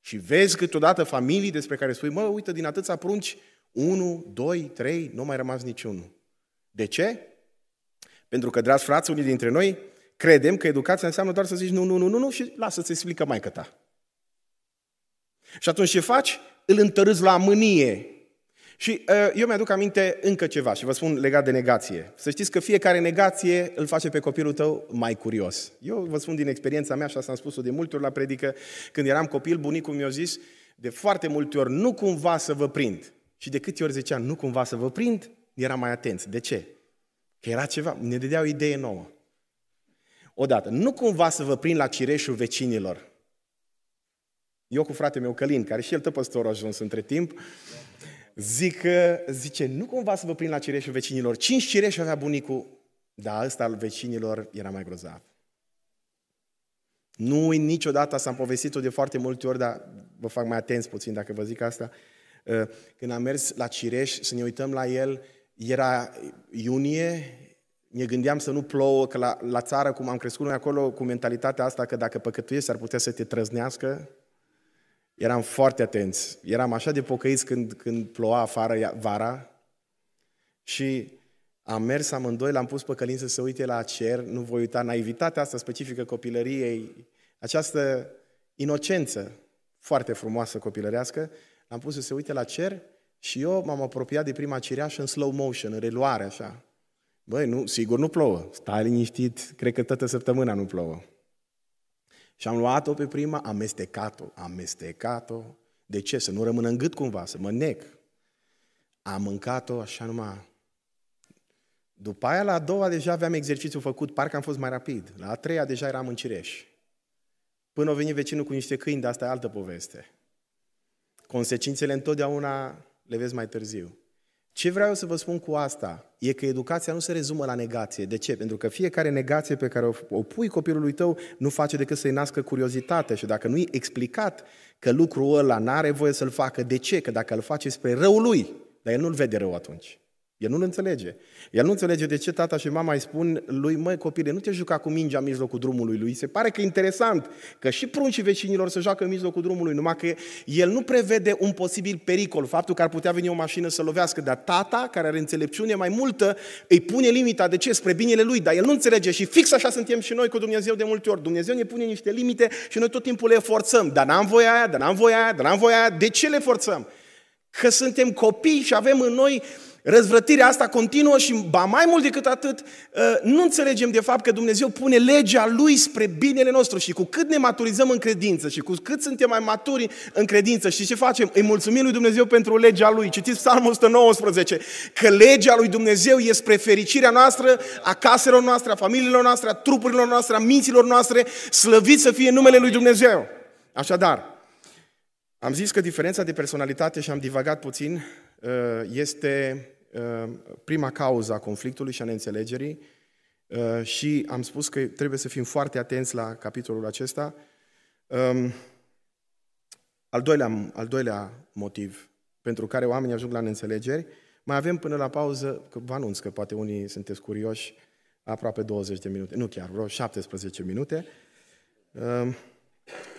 Și vezi câteodată familii despre care spui, mă, uite, din atâția prunci, unu, doi, trei, nu mai rămas niciunul. De ce? Pentru că, dragi frați, unii dintre noi credem că educația înseamnă doar să zici nu, nu, nu, nu, nu și lasă-ți explică mai ta. Și atunci ce faci? Îl întărâți la mânie Și uh, eu mi-aduc aminte încă ceva și vă spun legat de negație. Să știți că fiecare negație îl face pe copilul tău mai curios. Eu vă spun din experiența mea, și asta am spus-o de multe ori la predică, când eram copil, bunicul mi-a zis de foarte multe ori, nu cumva să vă prind. Și de câte ori zicea, nu cumva să vă prind, eram mai atenți. De ce? Că era ceva, ne dădea o idee nouă. Odată, nu cumva să vă prind la cireșul vecinilor. Eu cu frate meu Călin, care și el tot păstor a ajuns între timp, zic, zice, nu cumva să vă prind la cireșul vecinilor. Cinci cireși avea bunicul, dar ăsta al vecinilor era mai grozav. Nu niciodată, s-am povestit-o de foarte multe ori, dar vă fac mai atenți puțin dacă vă zic asta. Uh, când am mers la Cireș să ne uităm la el, era iunie, ne gândeam să nu plouă, că la, la țară, cum am crescut noi acolo, cu mentalitatea asta că dacă păcătuiești ar putea să te trăznească, eram foarte atenți. Eram așa de pocăiți când, când ploua afară vara și am mers amândoi, l-am pus pe Călin să se uite la cer, nu voi uita naivitatea asta specifică copilăriei, această inocență foarte frumoasă copilărească, l-am pus să se uite la cer și eu m-am apropiat de prima cireașă în slow motion, în reluare, așa. Băi, nu, sigur nu plouă, stai liniștit, cred că toată săptămâna nu plouă. Și am luat-o pe prima, amestecat-o, amestecat-o. De ce? Să nu rămână în gât cumva, să mă nec. Am mâncat-o așa numai după aia, la a doua, deja aveam exercițiu făcut, parcă am fost mai rapid. La a treia, deja eram în cireș. Până a venit vecinul cu niște câini, dar asta e altă poveste. Consecințele întotdeauna le vezi mai târziu. Ce vreau să vă spun cu asta e că educația nu se rezumă la negație. De ce? Pentru că fiecare negație pe care o pui copilului tău nu face decât să-i nască curiozitate și dacă nu-i explicat că lucrul ăla n-are voie să-l facă, de ce? Că dacă îl face spre răul lui, dar el nu-l vede rău atunci. El nu-l înțelege. El nu înțelege de ce tata și mama îi spun lui, măi copile, nu te juca cu mingea în mijlocul drumului lui. Se pare că e interesant că și pruncii vecinilor se joacă în mijlocul drumului, numai că el nu prevede un posibil pericol, faptul că ar putea veni o mașină să lovească, dar tata, care are înțelepciune mai multă, îi pune limita. De ce? Spre binele lui, dar el nu înțelege și fix așa suntem și noi cu Dumnezeu de multe ori. Dumnezeu ne pune niște limite și noi tot timpul le forțăm. Dar n-am voie aia, dar n-am voie aia, dar n-am voie aia. De ce le forțăm? Că suntem copii și avem în noi Răzvrătirea asta continuă și, ba mai mult decât atât, uh, nu înțelegem de fapt că Dumnezeu pune legea Lui spre binele nostru și cu cât ne maturizăm în credință și cu cât suntem mai maturi în credință și ce facem? Îi mulțumim lui Dumnezeu pentru legea Lui. Citiți Psalmul 119, că legea Lui Dumnezeu e spre fericirea noastră, a caselor noastre, a familiilor noastre, a trupurilor noastre, a minților noastre, slăvit să fie numele Lui Dumnezeu. Așadar, am zis că diferența de personalitate, și am divagat puțin, uh, este uh, prima cauză a conflictului și a neînțelegerii uh, și am spus că trebuie să fim foarte atenți la capitolul acesta. Um, al doilea, al doilea motiv pentru care oamenii ajung la neînțelegeri, mai avem până la pauză, că vă anunț că poate unii sunteți curioși, aproape 20 de minute, nu chiar, vreo 17 minute. Um,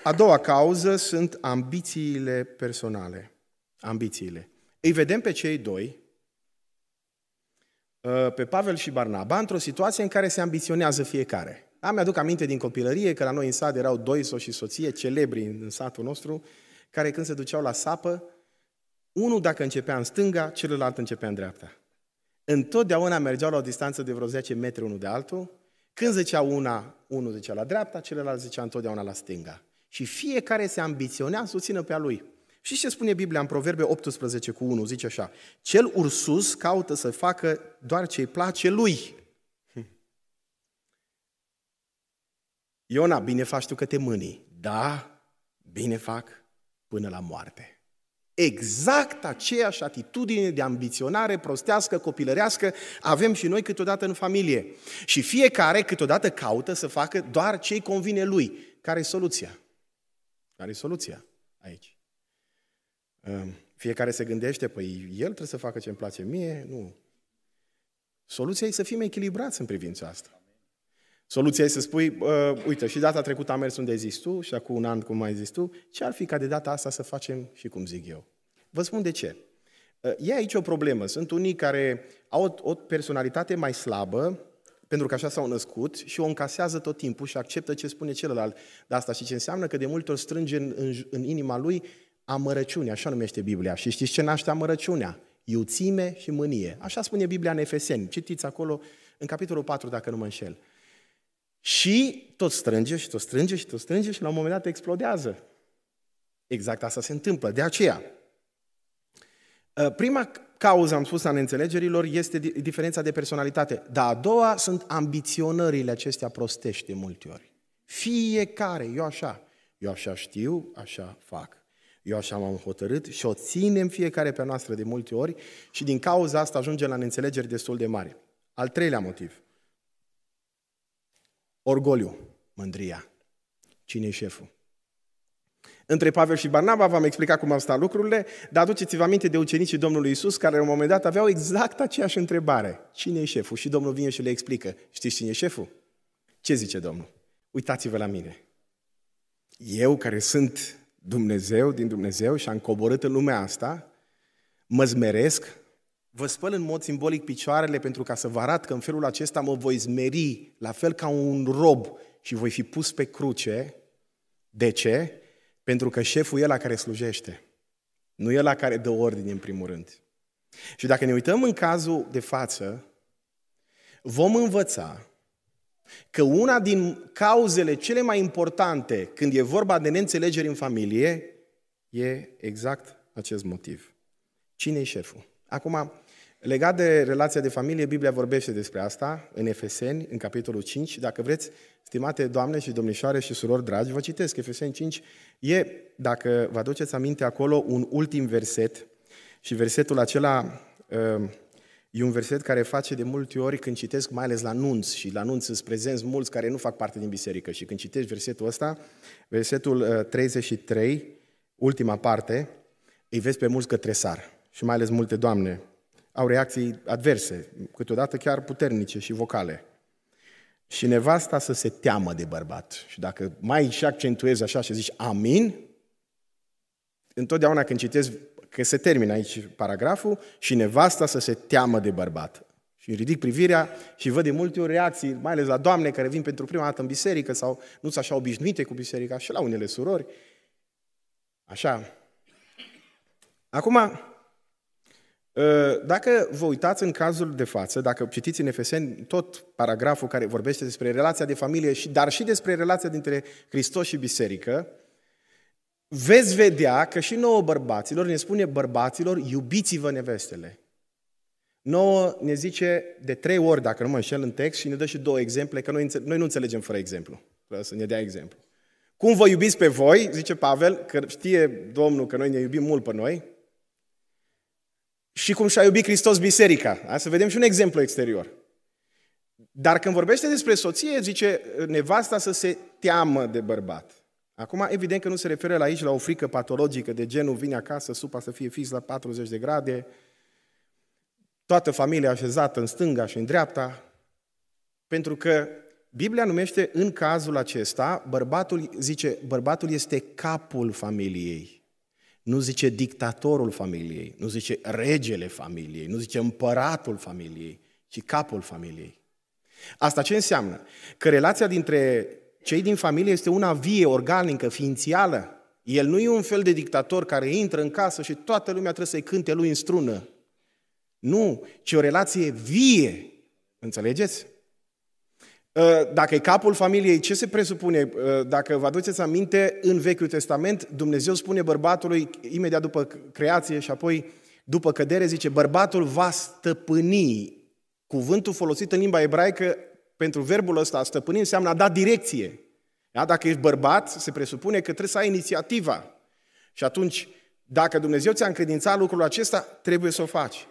a doua cauză sunt ambițiile personale. Ambițiile. Îi vedem pe cei doi, uh, pe Pavel și Barnaba, într-o situație în care se ambiționează fiecare. Am aduc aminte din copilărie că la noi în sat erau doi soți și soție, celebri în satul nostru, care când se duceau la sapă, unul dacă începea în stânga, celălalt începea în dreapta. Întotdeauna mergeau la o distanță de vreo 10 metri unul de altul. Când zicea una, unul zicea la dreapta, celălalt zicea întotdeauna la stânga. Și fiecare se ambiționea să țină pe a lui. Și ce spune Biblia în Proverbe 18 cu 1? Zice așa, cel ursus caută să facă doar ce îi place lui. Iona, bine faci tu că te mânii. Da, bine fac până la moarte. Exact aceeași atitudine de ambiționare prostească, copilărească avem și noi câteodată în familie. Și fiecare câteodată caută să facă doar ce îi convine lui. Care e soluția? Care e soluția aici? Ehm, fiecare se gândește, păi el trebuie să facă ce îmi place mie, nu. Soluția e să fim echilibrați în privința asta. Soluția e să spui, uh, uite, și data trecută am mers unde zis tu și acum un an cum mai zis tu, ce ar fi ca de data asta să facem și cum zic eu? Vă spun de ce. Uh, e aici o problemă. Sunt unii care au o, o personalitate mai slabă, pentru că așa s-au născut și o încasează tot timpul și acceptă ce spune celălalt de asta. Și ce înseamnă că de multe ori strânge în, în, în inima lui amărăciunea, așa numește Biblia. Și știți ce naște amărăciunea? iuțime și mânie. Așa spune Biblia în Efeseni. Citiți acolo în capitolul 4, dacă nu mă înșel. Și tot strânge și tot strânge și tot strânge și la un moment dat explodează. Exact asta se întâmplă. De aceea, ă, prima cauză, am spus, a neînțelegerilor este diferența de personalitate. Dar a doua sunt ambiționările acestea prostești de multe ori. Fiecare, eu așa, eu așa știu, așa fac. Eu așa m-am hotărât și o ținem fiecare pe noastră de multe ori și din cauza asta ajungem la neînțelegeri destul de mari. Al treilea motiv. Orgoliu, mândria. Cine e șeful? Între Pavel și Barnaba v-am explicat cum au stat lucrurile, dar aduceți-vă aminte de ucenicii Domnului Isus care la un moment dat aveau exact aceeași întrebare. Cine e șeful? Și Domnul vine și le explică. Știți cine e șeful? Ce zice Domnul? Uitați-vă la mine. Eu care sunt Dumnezeu din Dumnezeu și am coborât în lumea asta, mă zmeresc, vă spăl în mod simbolic picioarele pentru ca să vă arăt că în felul acesta mă voi zmeri, la fel ca un rob și voi fi pus pe cruce. De ce? Pentru că șeful e la care slujește. Nu e la care dă ordine în primul rând. Și dacă ne uităm în cazul de față, vom învăța că una din cauzele cele mai importante când e vorba de neînțelegeri în familie e exact acest motiv. Cine e șeful? Acum, legat de relația de familie, Biblia vorbește despre asta în Efeseni, în capitolul 5. Dacă vreți, stimate doamne și domnișoare și surori dragi, vă citesc Efeseni 5. E, dacă vă aduceți aminte acolo, un ultim verset și versetul acela uh, E un verset care face de multe ori când citesc, mai ales la nunț, și la nunț sunt prezenți mulți care nu fac parte din biserică. Și când citești versetul ăsta, versetul 33, uh, ultima parte, îi vezi pe mulți că tresar. Și mai ales multe doamne au reacții adverse, câteodată chiar puternice și vocale. Și nevasta să se teamă de bărbat. Și dacă mai și accentuezi așa și zici amin, întotdeauna când citesc că se termină aici paragraful, și nevasta să se teamă de bărbat. Și ridic privirea și văd de multe ori reacții, mai ales la doamne care vin pentru prima dată în biserică sau nu sunt așa obișnuite cu biserica, și la unele surori. Așa. Acum, ă, dacă vă uitați în cazul de față, dacă citiți în Efeseni tot paragraful care vorbește despre relația de familie, dar și despre relația dintre Hristos și biserică, veți vedea că și nouă bărbaților ne spune bărbaților, iubiți-vă nevestele. Nouă ne zice de trei ori, dacă nu mă înșel în text, și ne dă și două exemple, că noi, noi nu înțelegem fără exemplu. Vreau să ne dea exemplu. Cum vă iubiți pe voi, zice Pavel, că știe Domnul că noi ne iubim mult pe noi, și cum și-a iubit Hristos biserica. Hai să vedem și un exemplu exterior. Dar când vorbește despre soție, zice nevasta să se teamă de bărbat. Acum, evident că nu se referă la aici la o frică patologică de genul vine acasă, supa să fie fix la 40 de grade, toată familia așezată în stânga și în dreapta, pentru că Biblia numește în cazul acesta, bărbatul, zice, bărbatul este capul familiei. Nu zice dictatorul familiei, nu zice regele familiei, nu zice împăratul familiei, ci capul familiei. Asta ce înseamnă? Că relația dintre cei din familie este una vie, organică, ființială. El nu e un fel de dictator care intră în casă și toată lumea trebuie să-i cânte lui în strună. Nu, ci o relație vie. Înțelegeți? Ă, dacă e capul familiei, ce se presupune? Ă, dacă vă aduceți aminte, în Vechiul Testament, Dumnezeu spune bărbatului, imediat după creație și apoi după cădere, zice, bărbatul va stăpâni. Cuvântul folosit în limba ebraică pentru verbul ăsta, a stăpâni, înseamnă a da direcție. Da? Dacă ești bărbat, se presupune că trebuie să ai inițiativa. Și atunci, dacă Dumnezeu ți-a încredințat lucrul acesta, trebuie să o faci.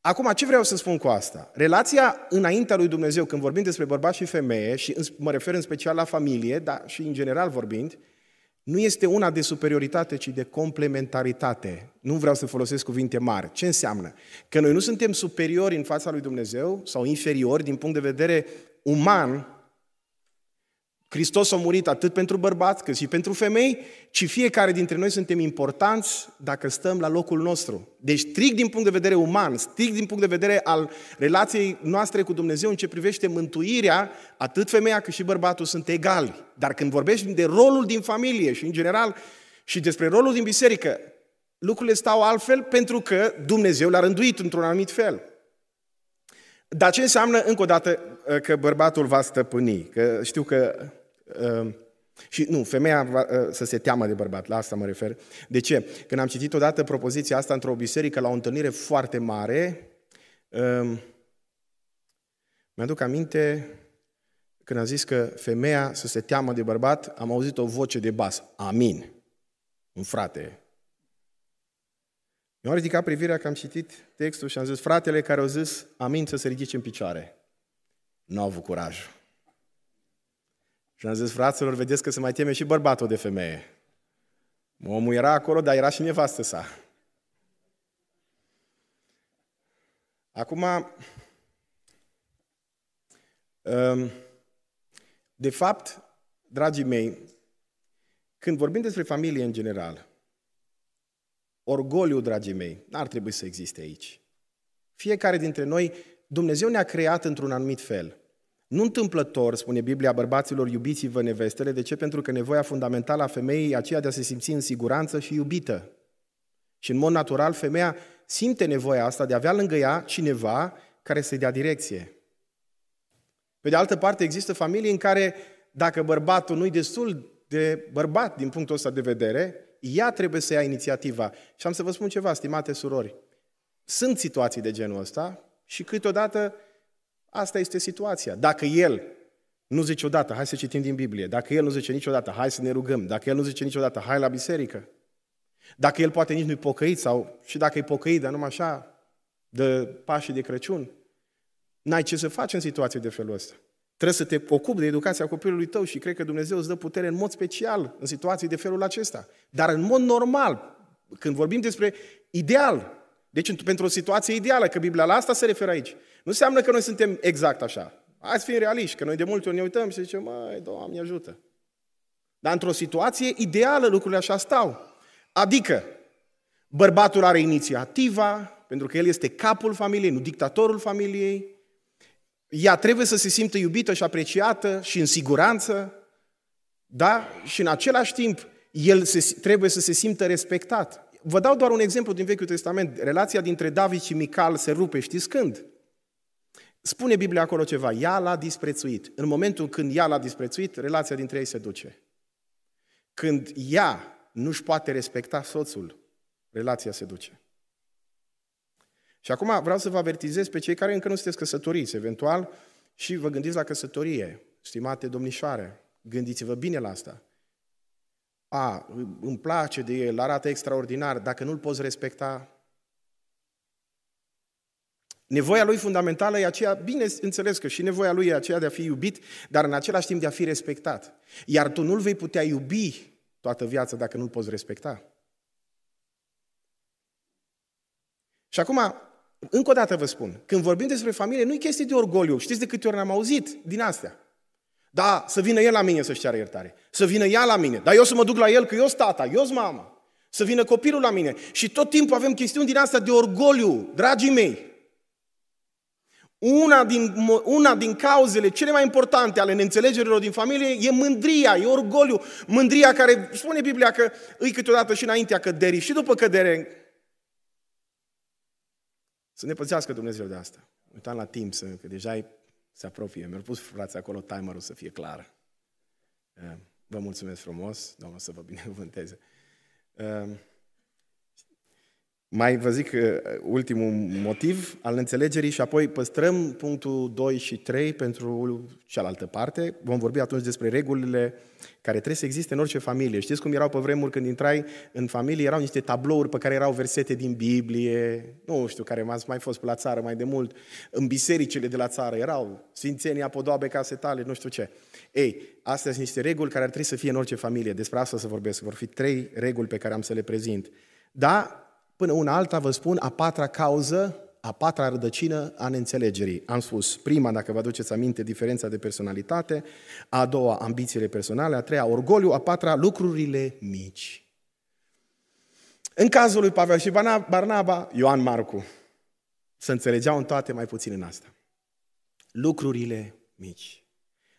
Acum, ce vreau să spun cu asta? Relația înaintea lui Dumnezeu, când vorbim despre bărbat și femeie, și mă refer în special la familie, dar și în general vorbind, nu este una de superioritate, ci de complementaritate. Nu vreau să folosesc cuvinte mari. Ce înseamnă? Că noi nu suntem superiori în fața lui Dumnezeu sau inferiori din punct de vedere uman Hristos a murit atât pentru bărbați cât și pentru femei, ci fiecare dintre noi suntem importanți dacă stăm la locul nostru. Deci strict din punct de vedere uman, strict din punct de vedere al relației noastre cu Dumnezeu în ce privește mântuirea, atât femeia cât și bărbatul sunt egali. Dar când vorbești de rolul din familie și în general și despre rolul din biserică, lucrurile stau altfel pentru că Dumnezeu l-a rânduit într-un anumit fel. Dar ce înseamnă, încă o dată, că bărbatul va stăpâni? Că știu că... Uh, și nu, femeia va, uh, să se teamă de bărbat, la asta mă refer. De ce? Când am citit odată propoziția asta într-o biserică la o întâlnire foarte mare, uh, mi-aduc aminte când a zis că femeia să se teamă de bărbat, am auzit o voce de bas. Amin. Un frate. Mi-am ridicat privirea că am citit textul și am zis, fratele care au zis amin să se ridice în picioare. Nu au avut curaj. Și am zis, fraților, vedeți că se mai teme și bărbatul de femeie. Omul era acolo, dar era și nevastă sa. Acum, um, de fapt, dragii mei, când vorbim despre familie în general, orgoliu, dragii mei, n-ar trebui să existe aici. Fiecare dintre noi, Dumnezeu ne-a creat într-un anumit fel. Nu întâmplător, spune Biblia, bărbaților, iubiți-vă nevestele. De ce? Pentru că nevoia fundamentală a femeii e aceea de a se simți în siguranță și iubită. Și în mod natural, femeia simte nevoia asta de a avea lângă ea cineva care să-i dea direcție. Pe de altă parte, există familii în care, dacă bărbatul nu-i destul de bărbat din punctul ăsta de vedere, ea trebuie să ia inițiativa. Și am să vă spun ceva, stimate surori. Sunt situații de genul ăsta și câteodată asta este situația. Dacă el nu zice odată, hai să citim din Biblie, dacă el nu zice niciodată, hai să ne rugăm, dacă el nu zice niciodată, hai la biserică, dacă el poate nici nu-i pocăit sau și dacă e pocăit, dar numai așa, de pașii de Crăciun, N-ai ce să faci în situații de felul ăsta. Trebuie să te ocupi de educația copilului tău și cred că Dumnezeu îți dă putere în mod special în situații de felul acesta. Dar în mod normal, când vorbim despre ideal, deci pentru o situație ideală, că Biblia la asta se referă aici, nu înseamnă că noi suntem exact așa. Hai să fim realiști, că noi de multe ori ne uităm și zicem, măi, Doamne ajută. Dar într-o situație ideală lucrurile așa stau. Adică, bărbatul are inițiativa, pentru că el este capul familiei, nu dictatorul familiei, ea trebuie să se simtă iubită și apreciată și în siguranță, da? Și în același timp, el se, trebuie să se simtă respectat. Vă dau doar un exemplu din Vechiul Testament. Relația dintre David și Mical se rupe, știți când? Spune Biblia acolo ceva, ea l-a disprețuit. În momentul când ea l-a disprețuit, relația dintre ei se duce. Când ea nu-și poate respecta soțul, relația se duce. Și acum vreau să vă avertizez pe cei care încă nu sunteți căsătoriți, eventual, și vă gândiți la căsătorie, stimate domnișoare, gândiți-vă bine la asta. A, îmi place de el, arată extraordinar, dacă nu-l poți respecta, Nevoia lui fundamentală e aceea, bine înțeles că și nevoia lui e aceea de a fi iubit, dar în același timp de a fi respectat. Iar tu nu-l vei putea iubi toată viața dacă nu-l poți respecta. Și acum, încă o dată vă spun, când vorbim despre familie, nu e chestie de orgoliu. Știți de câte ori am auzit din astea? Da, să vină el la mine să-și ceară iertare. Să vină ea la mine. Dar eu să mă duc la el, că eu sunt tata, eu sunt mama. Să vină copilul la mine. Și tot timpul avem chestiuni din asta de orgoliu, dragii mei. Una din, una din cauzele cele mai importante ale neînțelegerilor din familie e mândria, e orgoliu. Mândria care, spune Biblia că îi câteodată și înaintea căderii și după cădere să ne păzească Dumnezeu de asta. Uitam la timp, să, că deja se apropie. Mi-au pus frații acolo timerul să fie clar. Eh, vă mulțumesc frumos, Domnul să vă binecuvânteze. Eh, mai vă zic uh, ultimul motiv al înțelegerii și apoi păstrăm punctul 2 și 3 pentru cealaltă parte. Vom vorbi atunci despre regulile care trebuie să existe în orice familie. Știți cum erau pe vremuri când intrai în familie? Erau niște tablouri pe care erau versete din Biblie, nu știu, care m-ați mai fost pe la țară mai de mult, în bisericile de la țară erau Sfințenia, Podoabe, Case Tale, nu știu ce. Ei, astea sunt niște reguli care ar trebui să fie în orice familie. Despre asta să vorbesc. Vor fi trei reguli pe care am să le prezint. Da, Până una alta vă spun a patra cauză, a patra rădăcină a neînțelegerii. Am spus, prima, dacă vă aduceți aminte, diferența de personalitate, a doua, ambițiile personale, a treia, orgoliu, a patra, lucrurile mici. În cazul lui Pavel și Barnaba, Ioan Marcu, să înțelegeau în toate, mai puțin în asta. Lucrurile mici.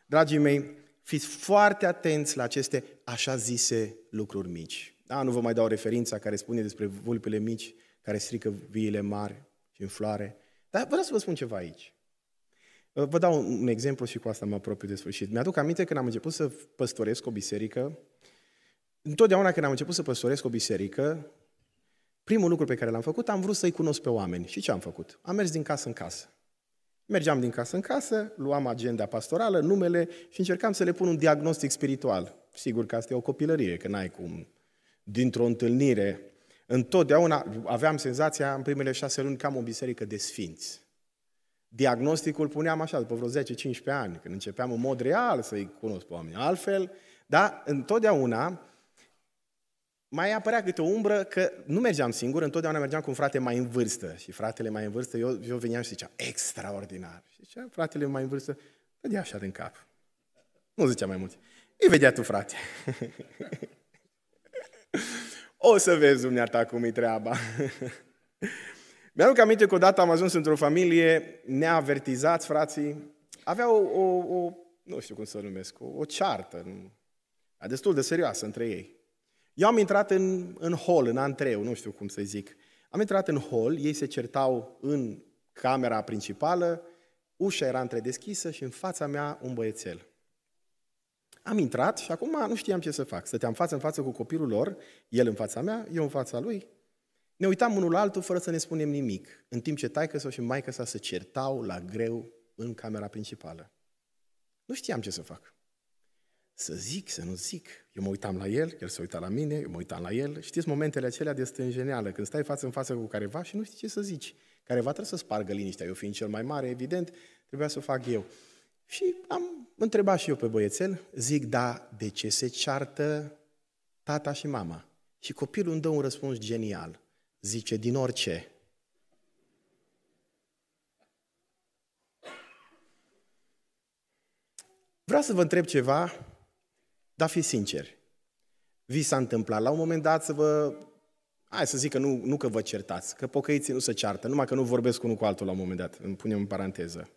Dragii mei, fiți foarte atenți la aceste așa zise lucruri mici. Da, nu vă mai dau referința care spune despre vulpele mici care strică viile mari și în floare. Dar vreau să vă spun ceva aici. Vă dau un exemplu și cu asta mă apropiu de sfârșit. Mi-aduc aminte când am început să păstoresc o biserică, întotdeauna când am început să păstoresc o biserică, primul lucru pe care l-am făcut, am vrut să-i cunosc pe oameni. Și ce am făcut? Am mers din casă în casă. Mergeam din casă în casă, luam agenda pastorală, numele și încercam să le pun un diagnostic spiritual. Sigur că asta e o copilărie, că n-ai cum. Dintr-o întâlnire, întotdeauna aveam senzația în primele șase luni că am o biserică de sfinți. Diagnosticul puneam așa, după vreo 10-15 ani, când începeam în mod real să-i cunosc pe oameni. Altfel, dar întotdeauna mai apărea câte o umbră că nu mergeam singur, întotdeauna mergeam cu un frate mai în vârstă. Și fratele mai în vârstă, eu, eu veneam și zicea, extraordinar. Și zicea, fratele mai în vârstă, dădea așa din cap. Nu zicea mai mult. Îi vedea tu, frate. o să vezi dumneata cum e treaba. Mi-aduc aminte că odată am ajuns într-o familie neavertizați, frații. Avea o, o, o nu știu cum să o numesc, o, o ceartă, destul de serioasă între ei. Eu am intrat în, în hol, în antreu, nu știu cum să zic. Am intrat în hol, ei se certau în camera principală, ușa era întredeschisă și în fața mea un băiețel. Am intrat și acum nu știam ce să fac. Stăteam față în față cu copilul lor, el în fața mea, eu în fața lui. Ne uitam unul la altul fără să ne spunem nimic, în timp ce taică sau și maică sa se certau la greu în camera principală. Nu știam ce să fac să zic, să nu zic. Eu mă uitam la el, el se uita la mine, eu mă uitam la el. Știți momentele acelea de stânjeneală, când stai față în față cu careva și nu știi ce să zici. Careva trebuie să spargă liniștea. Eu fiind cel mai mare, evident, trebuia să o fac eu. Și am întrebat și eu pe băiețel, zic, da, de ce se ceartă tata și mama? Și copilul îmi dă un răspuns genial. Zice, din orice. Vreau să vă întreb ceva dar fi sincer. Vi s-a întâmplat la un moment dat să vă... Hai să zic că nu, nu că vă certați, că pocăiții nu se ceartă, numai că nu vorbesc unul cu altul la un moment dat. Îmi punem în paranteză.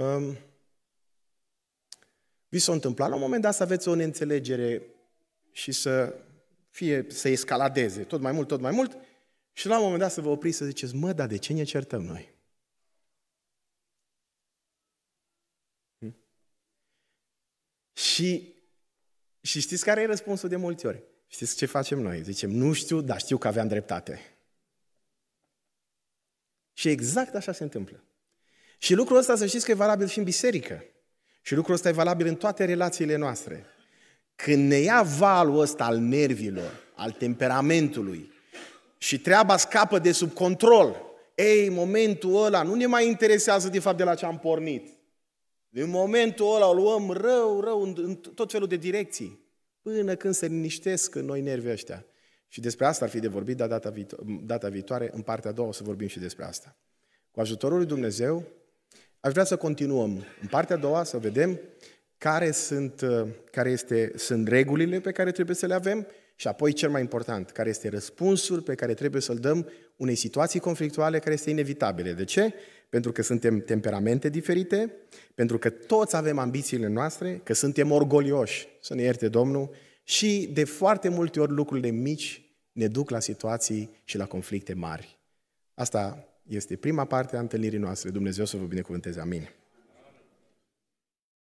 Um, vi s-a întâmplat la un moment dat să aveți o neînțelegere și să fie, să escaladeze tot mai mult, tot mai mult și la un moment dat să vă opriți să ziceți, mă, dar de ce ne certăm noi? Și, și știți care e răspunsul de multe ori? Știți ce facem noi? Zicem, nu știu, dar știu că aveam dreptate. Și exact așa se întâmplă. Și lucrul ăsta să știți că e valabil și în biserică. Și lucrul ăsta e valabil în toate relațiile noastre. Când ne ia valul ăsta al nervilor, al temperamentului și treaba scapă de sub control, ei, momentul ăla nu ne mai interesează de fapt de la ce am pornit. Din momentul ăla o luăm rău, rău, în, în tot felul de direcții, până când se liniștesc în noi nervii ăștia. Și despre asta ar fi de vorbit, dar data, viito- data viitoare, în partea a doua, o să vorbim și despre asta. Cu ajutorul lui Dumnezeu, aș vrea să continuăm în partea a doua, să vedem care sunt, uh, care este, sunt regulile pe care trebuie să le avem și apoi, cel mai important, care este răspunsul pe care trebuie să-l dăm unei situații conflictuale care este inevitabilă. De ce? Pentru că suntem temperamente diferite, pentru că toți avem ambițiile noastre, că suntem orgolioși, să ne ierte Domnul, și de foarte multe ori lucrurile mici ne duc la situații și la conflicte mari. Asta este prima parte a întâlnirii noastre. Dumnezeu să vă binecuvânteze. Amin.